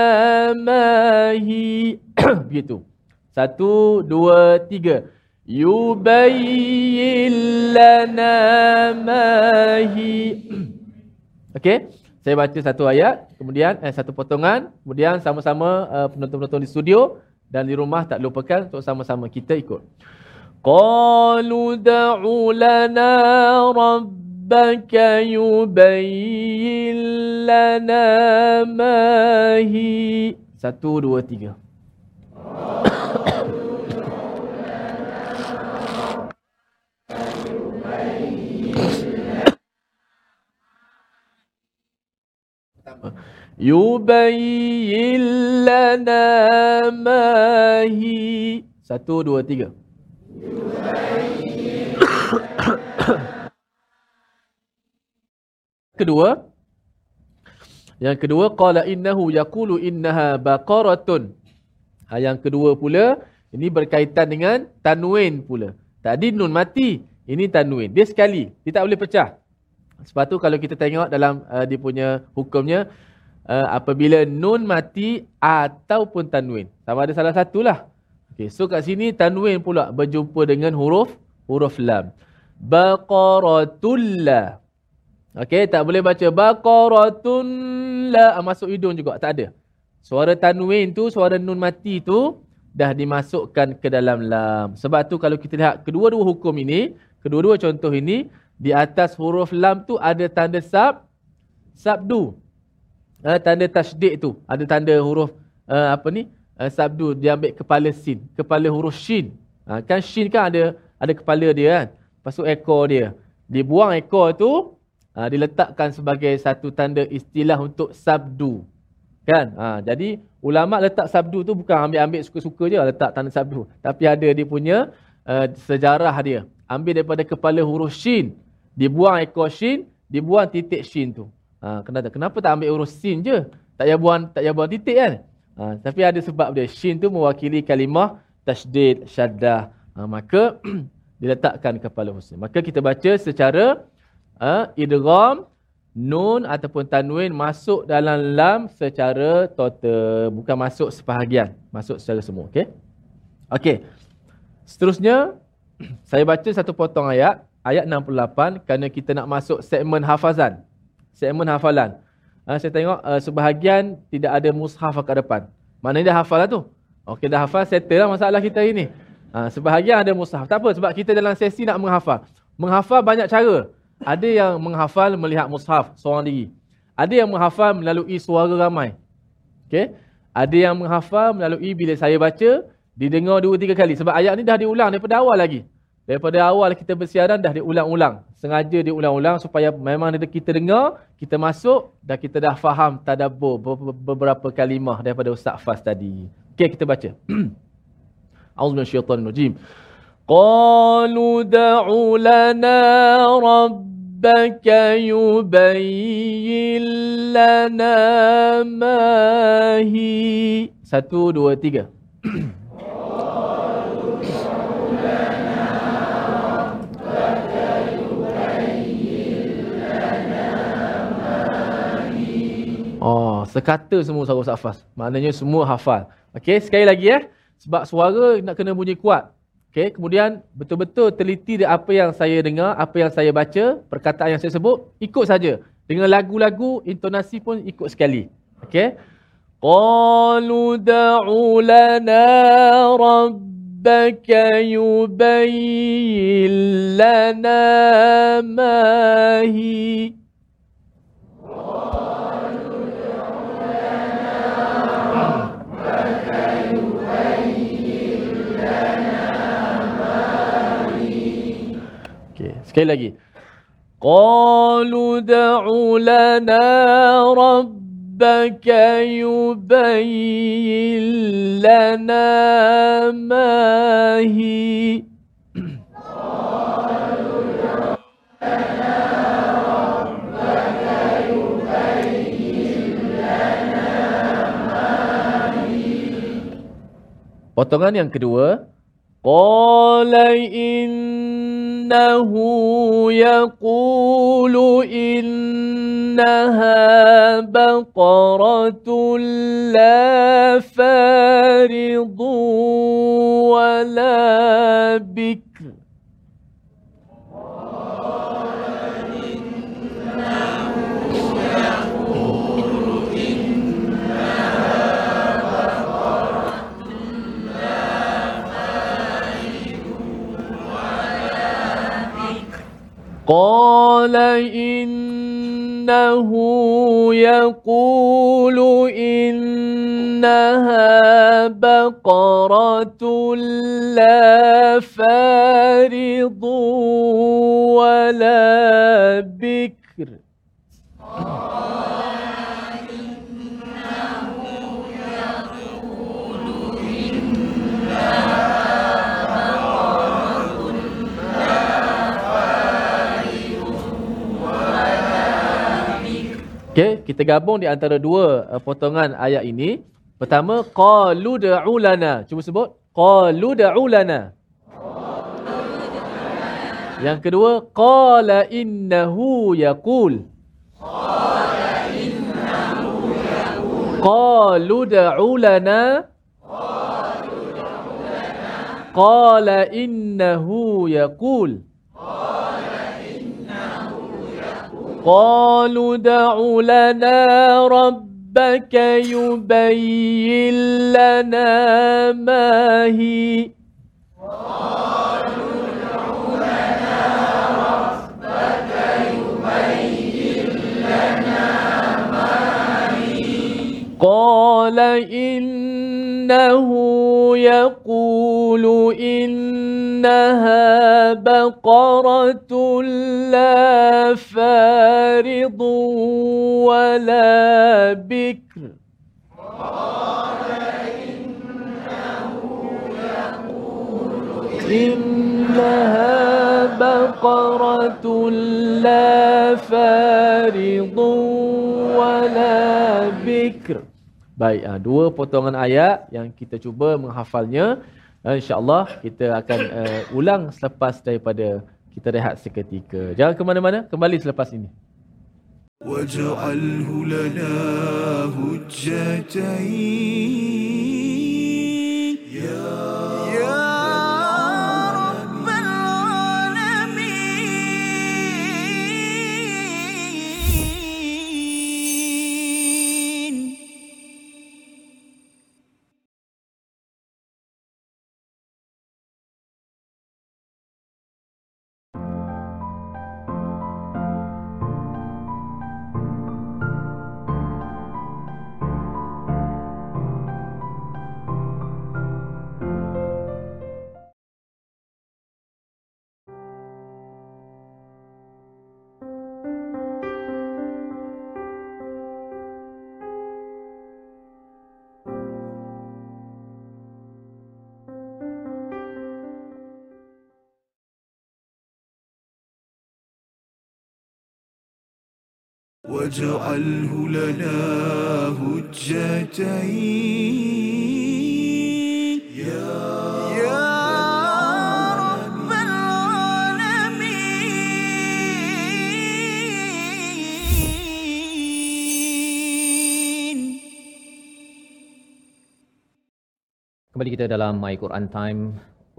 Speaker 2: mahi. Begitu. Satu, dua, tiga. Yubayyin lana mahi. Okey. Saya baca satu ayat, kemudian eh, satu potongan, kemudian sama-sama uh, penonton-penonton di studio dan di rumah tak lupakan untuk sama-sama kita ikut. Qalu da'u lana rabbaka yubayyin lana ma hi. Satu, dua, tiga. Yubayyin lana ma hi. Satu, dua, tiga. kedua, yang kedua, qala innahu yaqulu innaha baqaratun. Ha, yang kedua pula, ini berkaitan dengan tanwin pula. Tadi nun mati, ini tanwin. Dia sekali, dia tak boleh pecah. Sebab tu kalau kita tengok dalam uh, dia punya hukumnya, uh, apabila nun mati ataupun tanwin. Sama ada salah satulah. Okay, so kat sini tanwin pula berjumpa dengan huruf huruf lam. Baqaratullah. Okey, tak boleh baca baqaratullah ah, masuk hidung juga, tak ada. Suara tanwin tu, suara nun mati tu dah dimasukkan ke dalam lam. Sebab tu kalau kita lihat kedua-dua hukum ini, kedua-dua contoh ini, di atas huruf lam tu ada tanda sab, sabdu. Uh, tanda tasydid tu, ada tanda huruf uh, apa ni? Uh, sabdu dia ambil kepala sin, kepala huruf shin. Uh, kan shin kan ada ada kepala dia kan. Lepas tu ekor dia. Dibuang ekor tu, uh, diletakkan sebagai satu tanda istilah untuk sabdu. Kan? Ha, jadi ulama letak sabdu tu bukan ambil-ambil suka-suka je letak tanda sabdu. Tapi ada dia punya uh, sejarah dia. Ambil daripada kepala huruf shin. Dibuang ekor shin, dibuang titik shin tu. Ha, kenapa, kenapa tak ambil huruf sin je? Tak payah buang, tak payah buang titik kan? Ha, tapi ada sebab dia. Shin tu mewakili kalimah tashdid, syaddah. Ha, maka diletakkan kepala huruf Maka kita baca secara uh, idgham, nun ataupun tanwin masuk dalam lam secara total. Bukan masuk sebahagian. Masuk secara semua. Okay? Okay. Seterusnya, saya baca satu potong ayat. Ayat 68 kerana kita nak masuk segmen hafazan. Segmen hafalan. Ha, saya tengok uh, sebahagian tidak ada mushaf kat depan. Maknanya dah hafal lah tu. Okey dah hafal, settle lah masalah kita ini. Ha, sebahagian ada mushaf. Tak apa sebab kita dalam sesi nak menghafal. Menghafal banyak cara. Ada yang menghafal melihat mushaf seorang diri. Ada yang menghafal melalui suara ramai. Okey. Ada yang menghafal melalui bila saya baca, didengar dua tiga kali. Sebab ayat ni dah diulang daripada awal lagi. Daripada awal kita bersiaran dah diulang-ulang. Sengaja diulang-ulang supaya memang kita dengar, kita masuk dan kita dah faham tadabbur beberapa kalimah daripada Ustaz Fas tadi. Okey kita baca. Auzubillahi Qalu da'u lana rabbaka yubayyin lana ma hi. Satu, dua, tiga. Oh, sekata semua suara safas. Maknanya semua hafal. Okey, sekali lagi ya. Eh? Sebab suara nak kena bunyi kuat. Okey, kemudian betul-betul teliti dia apa yang saya dengar, apa yang saya baca, perkataan yang saya sebut, ikut saja. Dengan lagu-lagu, intonasi pun ikut sekali. Okey. Qalu da'u lana rabbaka yubayyin lana ma hi. Oh. Sekali lagi. Qalu da'u lana rabbaka yubayyin lana ma hi. Potongan yang kedua. Qala inna yaqulu innaha baqaratun la faridun wa la bikr. قال إنه يقول إنها بقرة لا فارض ولا بكر kita gabung di antara dua uh, potongan ayat ini. Pertama, qalu da'u lana. Cuba sebut. Qalu da'u lana. Yang kedua, qala innahu yaqul. Qalu da'u lana. Qala innahu yaqul. قالوا دع لنا ربك يبين لنا ما هي. قال إن إنه يقول إنها بقرة لا فارض ولا بكر. إنها بقرة لا فارض ولا بكر. Baik, ah, dua potongan ayat yang kita cuba menghafalnya. Ah, InsyaAllah kita akan uh, ulang selepas daripada kita rehat seketika. Jangan ke mana-mana, kembali selepas ini.
Speaker 1: واجعله لنا هجتين واجعله لنا هجتين يا يا رب العالمين
Speaker 3: Kembali kita dalam My Quran Time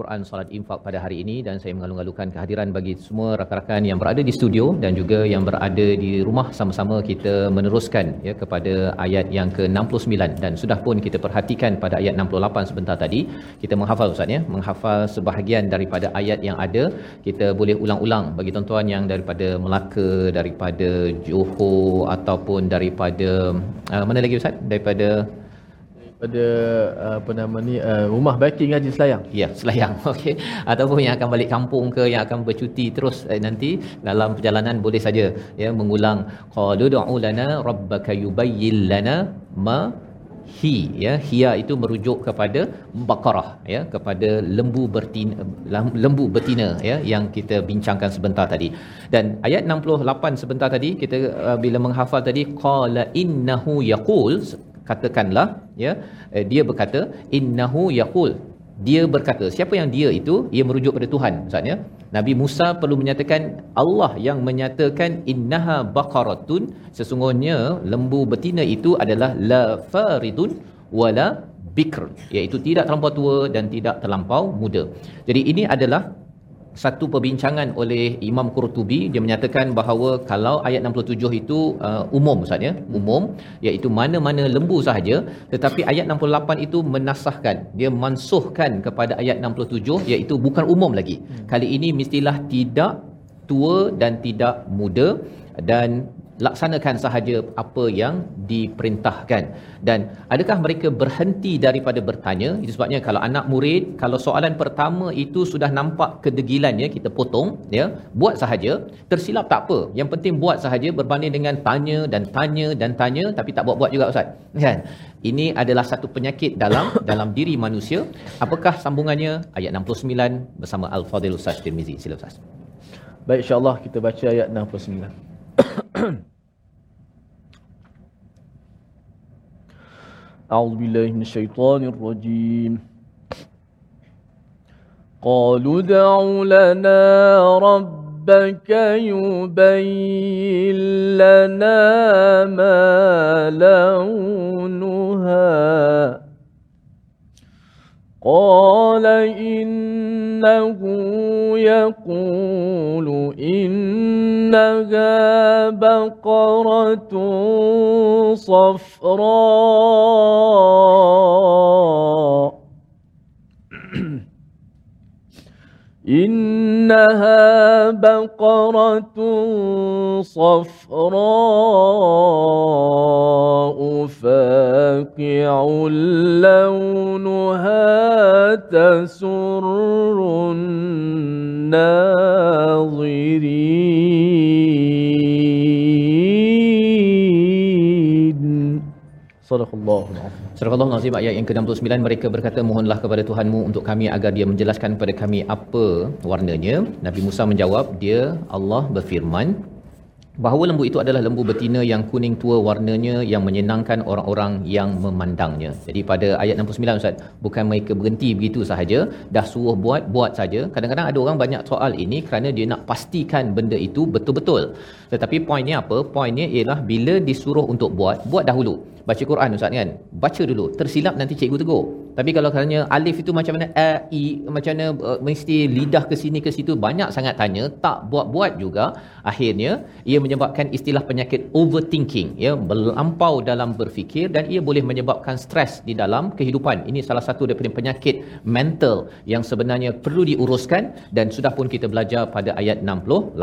Speaker 3: Quran Salat Infak pada hari ini dan saya mengalu-alukan kehadiran bagi semua rakan-rakan yang berada di studio dan juga yang berada di rumah sama-sama kita meneruskan ya kepada ayat yang ke-69. Dan sudah pun kita perhatikan pada ayat 68 sebentar tadi kita menghafal Ustaz ya menghafal sebahagian daripada ayat yang ada. Kita boleh ulang-ulang bagi tuan-tuan yang daripada Melaka daripada Johor ataupun daripada uh, mana lagi Ustaz? Daripada
Speaker 2: pada uh, apa nama ni uh, rumah baiking Haji Selayang.
Speaker 3: Ya, Selayang. Okey. Ataupun yang akan balik kampung ke yang akan bercuti terus eh, nanti dalam perjalanan boleh saja ya mengulang qalu du'u lana rabbaka yubayyin lana ma hi ya hia itu merujuk kepada baqarah ya kepada lembu betina lembu betina ya yang kita bincangkan sebentar tadi dan ayat 68 sebentar tadi kita uh, bila menghafal tadi qala innahu yaqul katakanlah ya eh, dia berkata innahu yaqul. Dia berkata siapa yang dia itu ia merujuk pada Tuhan maksudnya Nabi Musa perlu menyatakan Allah yang menyatakan innaha baqaratun. Sesungguhnya lembu betina itu adalah la faridun wala bikr. Iaitu tidak terlampau tua dan tidak terlampau muda. Jadi ini adalah satu perbincangan oleh Imam Qurtubi. Dia menyatakan bahawa kalau ayat 67 itu uh, umum ustaz ya? Umum iaitu mana-mana lembu sahaja tetapi ayat 68 itu menasahkan dia mansuhkan kepada ayat 67 iaitu bukan umum lagi. Kali ini mestilah tidak tua dan tidak muda dan laksanakan sahaja apa yang diperintahkan. Dan adakah mereka berhenti daripada bertanya? Itu sebabnya kalau anak murid kalau soalan pertama itu sudah nampak kedegilannya kita potong ya buat sahaja. Tersilap tak apa. Yang penting buat sahaja berbanding dengan tanya dan tanya dan tanya tapi tak buat-buat juga ustaz. Kan? Ini adalah satu penyakit dalam dalam diri manusia. Apakah sambungannya? Ayat 69 bersama al-fadil ustaz Tirmizi. Sila ustaz.
Speaker 2: Baik insya-Allah kita baca ayat 69. أعوذ بالله من الشيطان الرجيم. قالوا ادع لنا ربك يبين لنا ما لونها. قال إنه يقول إنها بقرة صفراء. إنها بقرة صفراء فاقع لونها تسر الناظرين. صدق الله العظيم.
Speaker 3: Surah Allah Nazim ayat yang ke-69 mereka berkata mohonlah kepada Tuhanmu untuk kami agar dia menjelaskan kepada kami apa warnanya. Nabi Musa menjawab dia Allah berfirman bahawa lembu itu adalah lembu betina yang kuning tua warnanya yang menyenangkan orang-orang yang memandangnya. Jadi pada ayat 69 Ustaz, bukan mereka berhenti begitu sahaja, dah suruh buat, buat saja. Kadang-kadang ada orang banyak soal ini kerana dia nak pastikan benda itu betul-betul. Tetapi poinnya apa? Poinnya ialah bila disuruh untuk buat, buat dahulu. Baca Quran Ustaz kan? Baca dulu. Tersilap nanti cikgu tegur. Tapi kalau kerana alif itu macam mana a i macam mana uh, mesti lidah ke sini ke situ banyak sangat tanya, tak buat-buat juga. Akhirnya ia menyebabkan istilah penyakit overthinking ya, melampau dalam berfikir dan ia boleh menyebabkan stres di dalam kehidupan. Ini salah satu daripada penyakit mental yang sebenarnya perlu diuruskan dan sudah pun kita belajar pada ayat 68.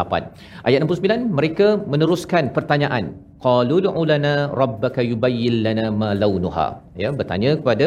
Speaker 3: Ayat 69 mereka meneruskan pertanyaan qalu du'u lana rabbaka yubayyin lana ma launuha. Ya bertanya kepada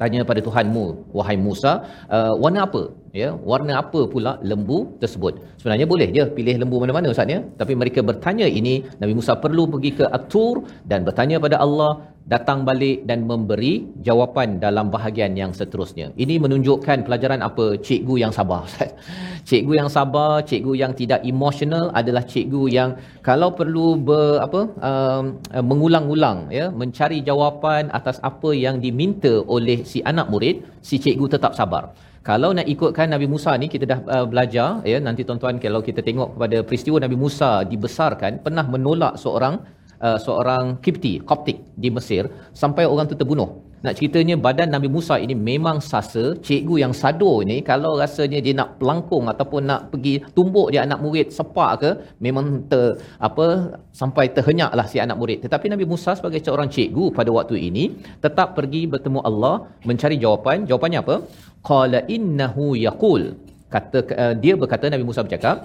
Speaker 3: tanya pada Tuhanmu wahai Musa uh, warna apa ya warna apa pula lembu tersebut? Sebenarnya boleh je pilih lembu mana-mana ustaz ya. Tapi mereka bertanya ini Nabi Musa perlu pergi ke At-Tur dan bertanya pada Allah datang balik dan memberi jawapan dalam bahagian yang seterusnya. Ini menunjukkan pelajaran apa? Cikgu yang sabar ustaz. Cikgu yang sabar cikgu yang tidak emosional adalah cikgu yang kalau perlu ber, apa um, mengulang-ulang ya mencari jawapan atas apa yang diminta oleh si anak murid si cikgu tetap sabar kalau nak ikutkan Nabi Musa ni kita dah uh, belajar ya nanti tuan-tuan kalau kita tengok kepada peristiwa Nabi Musa dibesarkan pernah menolak seorang uh, seorang Kipti Koptik di Mesir sampai orang tu terbunuh Nak ceritanya badan Nabi Musa ini memang sasa. Cikgu yang sado ni kalau rasanya dia nak pelangkung ataupun nak pergi tumbuk dia anak murid sepak ke, memang ter, apa sampai terhenyaklah si anak murid. Tetapi Nabi Musa sebagai seorang cikgu pada waktu ini tetap pergi bertemu Allah mencari jawapan. Jawapannya apa? Qala innahu yaqul. Kata uh, dia berkata Nabi Musa bercakap,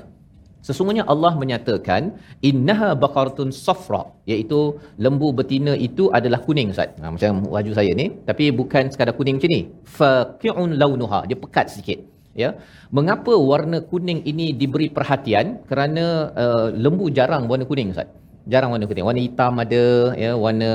Speaker 3: Sesungguhnya Allah menyatakan innaha baqaratun safra iaitu lembu betina itu adalah kuning Ustaz. Ha, macam waju saya ni tapi bukan sekadar kuning macam ni. Faqi'un launuha dia pekat sikit. Ya. Mengapa warna kuning ini diberi perhatian? Kerana uh, lembu jarang warna kuning Ustaz jarang warna kuning. Warna hitam ada, ya, warna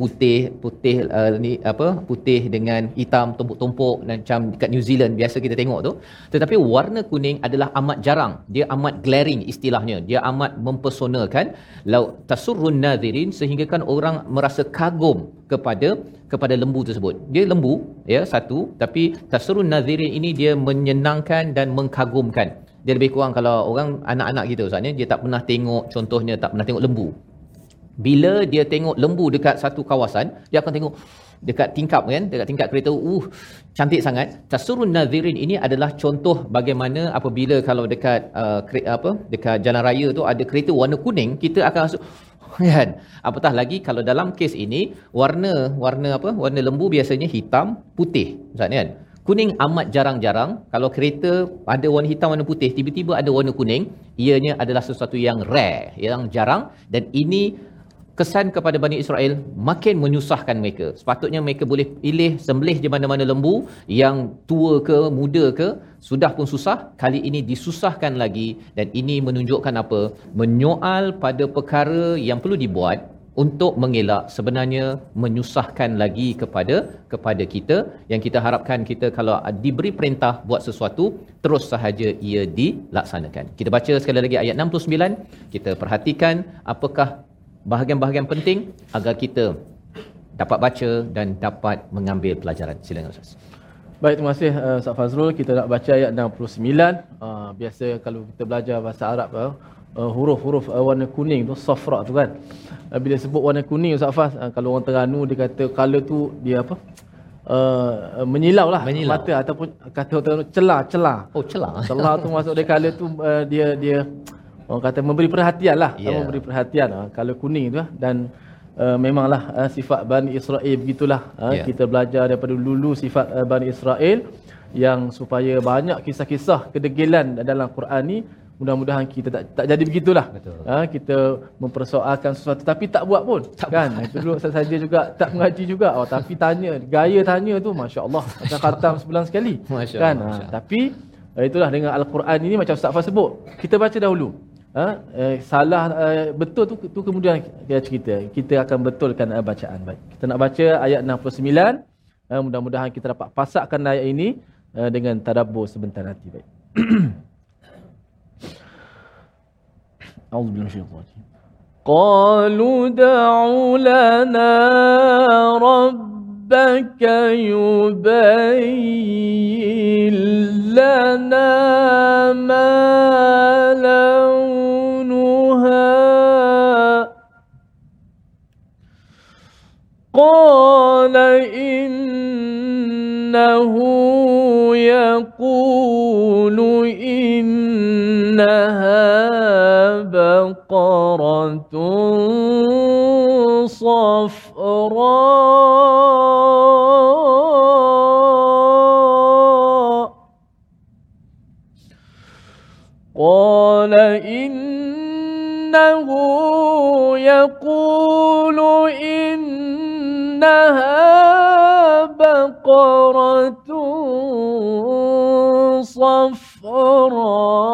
Speaker 3: putih, putih uh, ni apa? Putih dengan hitam tumpuk-tumpuk macam dekat New Zealand biasa kita tengok tu. Tetapi warna kuning adalah amat jarang. Dia amat glaring istilahnya. Dia amat mempesonakan lau tasurrun nadhirin sehingga kan orang merasa kagum kepada kepada lembu tersebut. Dia lembu ya satu tapi tasurrun nadhirin ini dia menyenangkan dan mengkagumkan dia lebih kurang kalau orang anak-anak kita ustaz dia tak pernah tengok contohnya tak pernah tengok lembu. Bila dia tengok lembu dekat satu kawasan dia akan tengok dekat tingkap kan dekat tingkap kereta uh cantik sangat. Tasurun nazirin ini adalah contoh bagaimana apabila kalau dekat uh, kre- apa dekat jalan raya tu ada kereta warna kuning kita akan rasa kan? Apatah lagi kalau dalam kes ini warna warna apa warna lembu biasanya hitam putih ustaz kan Kuning amat jarang-jarang. Kalau kereta ada warna hitam, warna putih, tiba-tiba ada warna kuning, ianya adalah sesuatu yang rare, yang jarang dan ini kesan kepada Bani Israel makin menyusahkan mereka. Sepatutnya mereka boleh pilih sembelih je mana-mana lembu yang tua ke, muda ke, sudah pun susah, kali ini disusahkan lagi dan ini menunjukkan apa? Menyoal pada perkara yang perlu dibuat untuk mengelak sebenarnya menyusahkan lagi kepada kepada kita yang kita harapkan kita kalau diberi perintah buat sesuatu terus sahaja ia dilaksanakan. Kita baca sekali lagi ayat 69, kita perhatikan apakah bahagian-bahagian penting agar kita dapat baca dan dapat mengambil pelajaran. Silakan Ustaz.
Speaker 2: Baik, terima kasih uh, Ustaz Fazrul. Kita nak baca ayat 69. Uh, biasa kalau kita belajar bahasa Arab, uh, uh, huruf-huruf uh, warna kuning tu, safra tu kan. Uh, bila sebut warna kuning Ustaz Faz, uh, kalau orang Terengganu dia kata color tu dia apa? Uh, menyilau lah
Speaker 3: Menyilau.
Speaker 2: mata ataupun kata orang Terengganu celah celah
Speaker 3: Oh, celah.
Speaker 2: celah tu masuk dia color tu uh, dia dia orang kata memberi perhatian lah
Speaker 3: Ya.
Speaker 2: memberi perhatian uh, color kuning tu lah dan uh, memanglah uh, sifat Bani Israel begitulah uh,
Speaker 3: Ya.
Speaker 2: kita belajar daripada dulu sifat uh, Bani Israel yang supaya banyak kisah-kisah kedegilan dalam Quran ni mudah-mudahan kita tak tak jadi begitulah.
Speaker 3: Betul.
Speaker 2: ha, kita mempersoalkan sesuatu tapi tak buat pun. Tak kan? itu dulu saya saja juga tak mengaji juga. Oh tapi tanya gaya tanya tu masya-Allah macam khatam sebulan sekali.
Speaker 3: Masya
Speaker 2: kan?
Speaker 3: Allah,
Speaker 2: ha, tapi eh, itulah dengan al-Quran ini macam Ustaz Fah sebut. Kita baca dahulu. Ha, eh, salah eh, betul tu tu kemudian kita cerita. Kita akan betulkan eh, bacaan. Baik. Kita nak baca ayat 69 eh, mudah-mudahan kita dapat pasakkan ayat ini eh, dengan tadabbur sebentar nanti. Baik أعوذ بالله من الشيطان الرجيم. قالوا دع لنا ربك يبين لنا ما لونها. قال إنه يقول إنها بقرة صفراء قال إنه يقول إنها بقرة صفراء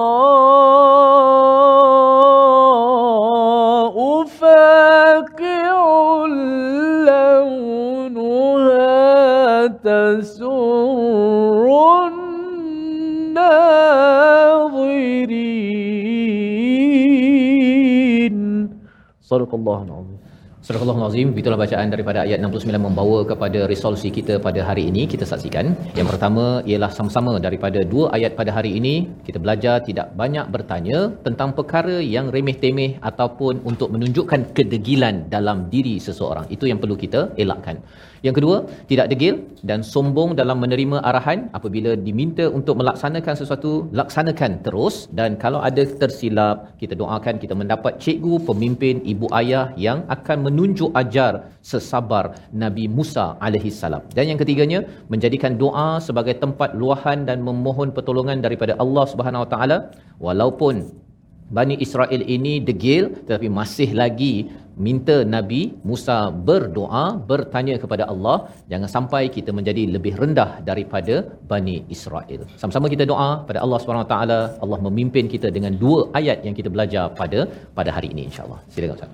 Speaker 2: Sadaqallahul Azim.
Speaker 3: Sadaqallahul Azim. Itulah bacaan daripada ayat 69 membawa kepada resolusi kita pada hari ini. Kita saksikan. Yang pertama ialah sama-sama daripada dua ayat pada hari ini. Kita belajar tidak banyak bertanya tentang perkara yang remeh-temeh ataupun untuk menunjukkan kedegilan dalam diri seseorang. Itu yang perlu kita elakkan. Yang kedua, tidak degil dan sombong dalam menerima arahan apabila diminta untuk melaksanakan sesuatu, laksanakan terus dan kalau ada tersilap, kita doakan kita mendapat cikgu, pemimpin, ibu ayah yang akan menunjuk ajar sesabar Nabi Musa alaihi salam. Dan yang ketiganya, menjadikan doa sebagai tempat luahan dan memohon pertolongan daripada Allah Subhanahu Wa Taala walaupun Bani Israel ini degil tetapi masih lagi minta Nabi Musa berdoa, bertanya kepada Allah, jangan sampai kita menjadi lebih rendah daripada Bani Israel. Sama-sama kita doa pada Allah SWT, Allah memimpin kita dengan dua ayat yang kita belajar pada pada hari ini insya-Allah. Silakan Ustaz.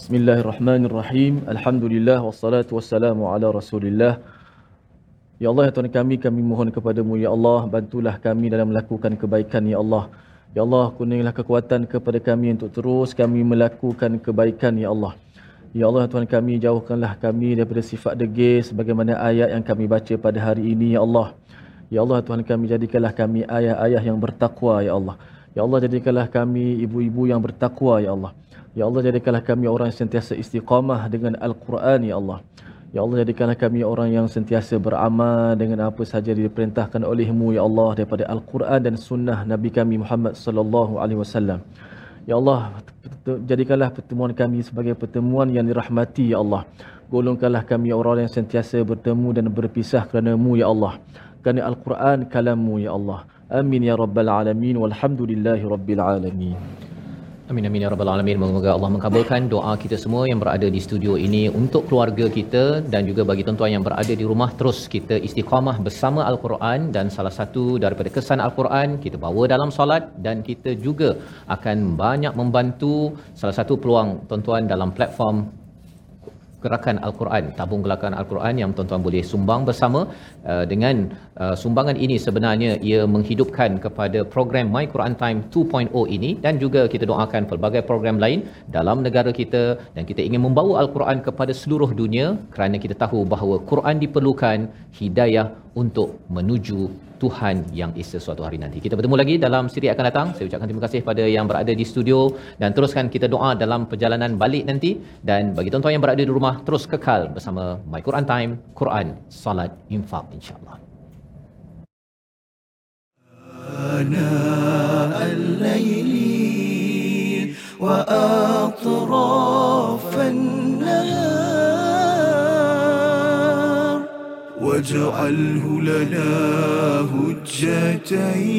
Speaker 2: Bismillahirrahmanirrahim. Alhamdulillah wassalatu wassalamu ala Rasulillah. Ya Allah ya Tuhan kami, kami mohon kepadamu ya Allah, bantulah kami dalam melakukan kebaikan ya Allah. Ya Allah, kuninglah kekuatan kepada kami untuk terus kami melakukan kebaikan, Ya Allah. Ya Allah, Tuhan kami, jauhkanlah kami daripada sifat degil sebagaimana ayat yang kami baca pada hari ini, Ya Allah. Ya Allah, Tuhan kami, jadikanlah kami ayah-ayah yang bertakwa, Ya Allah. Ya Allah, jadikanlah kami ibu-ibu yang bertakwa, Ya Allah. Ya Allah, jadikanlah kami orang yang sentiasa istiqamah dengan Al-Quran, Ya Allah. Ya Allah jadikanlah kami orang yang sentiasa beramal dengan apa sahaja diperintahkan olehmu ya Allah daripada Al-Quran dan sunnah Nabi kami Muhammad sallallahu alaihi wasallam. Ya Allah jadikanlah pertemuan kami sebagai pertemuan yang dirahmati ya Allah. Golongkanlah kami orang yang sentiasa bertemu dan berpisah kerana-Mu ya Allah. Kerana Al-Quran kalammu ya Allah. Amin ya rabbal alamin walhamdulillahi rabbil alamin.
Speaker 3: Amin amin ya rabbal alamin. Moga Allah mengabulkan doa kita semua yang berada di studio ini untuk keluarga kita dan juga bagi tuan-tuan yang berada di rumah terus kita istiqamah bersama al-Quran dan salah satu daripada kesan al-Quran kita bawa dalam solat dan kita juga akan banyak membantu salah satu peluang tuan-tuan dalam platform gerakan Al-Quran, tabung gerakan Al-Quran yang tuan-tuan boleh sumbang bersama. Uh, dengan uh, sumbangan ini sebenarnya ia menghidupkan kepada program My Quran Time 2.0 ini. Dan juga kita doakan pelbagai program lain dalam negara kita. Dan kita ingin membawa Al-Quran kepada seluruh dunia. Kerana kita tahu bahawa Quran diperlukan hidayah untuk menuju Tuhan yang Esa suatu hari nanti. Kita bertemu lagi dalam siri akan datang. Saya ucapkan terima kasih pada yang berada di studio dan teruskan kita doa dalam perjalanan balik nanti dan bagi tuan-tuan yang berada di rumah terus kekal bersama My Quran Time, Quran, Salat, Infak insya-Allah.
Speaker 1: آناء الليل وأطراف النهار واجعله لنا هجتين.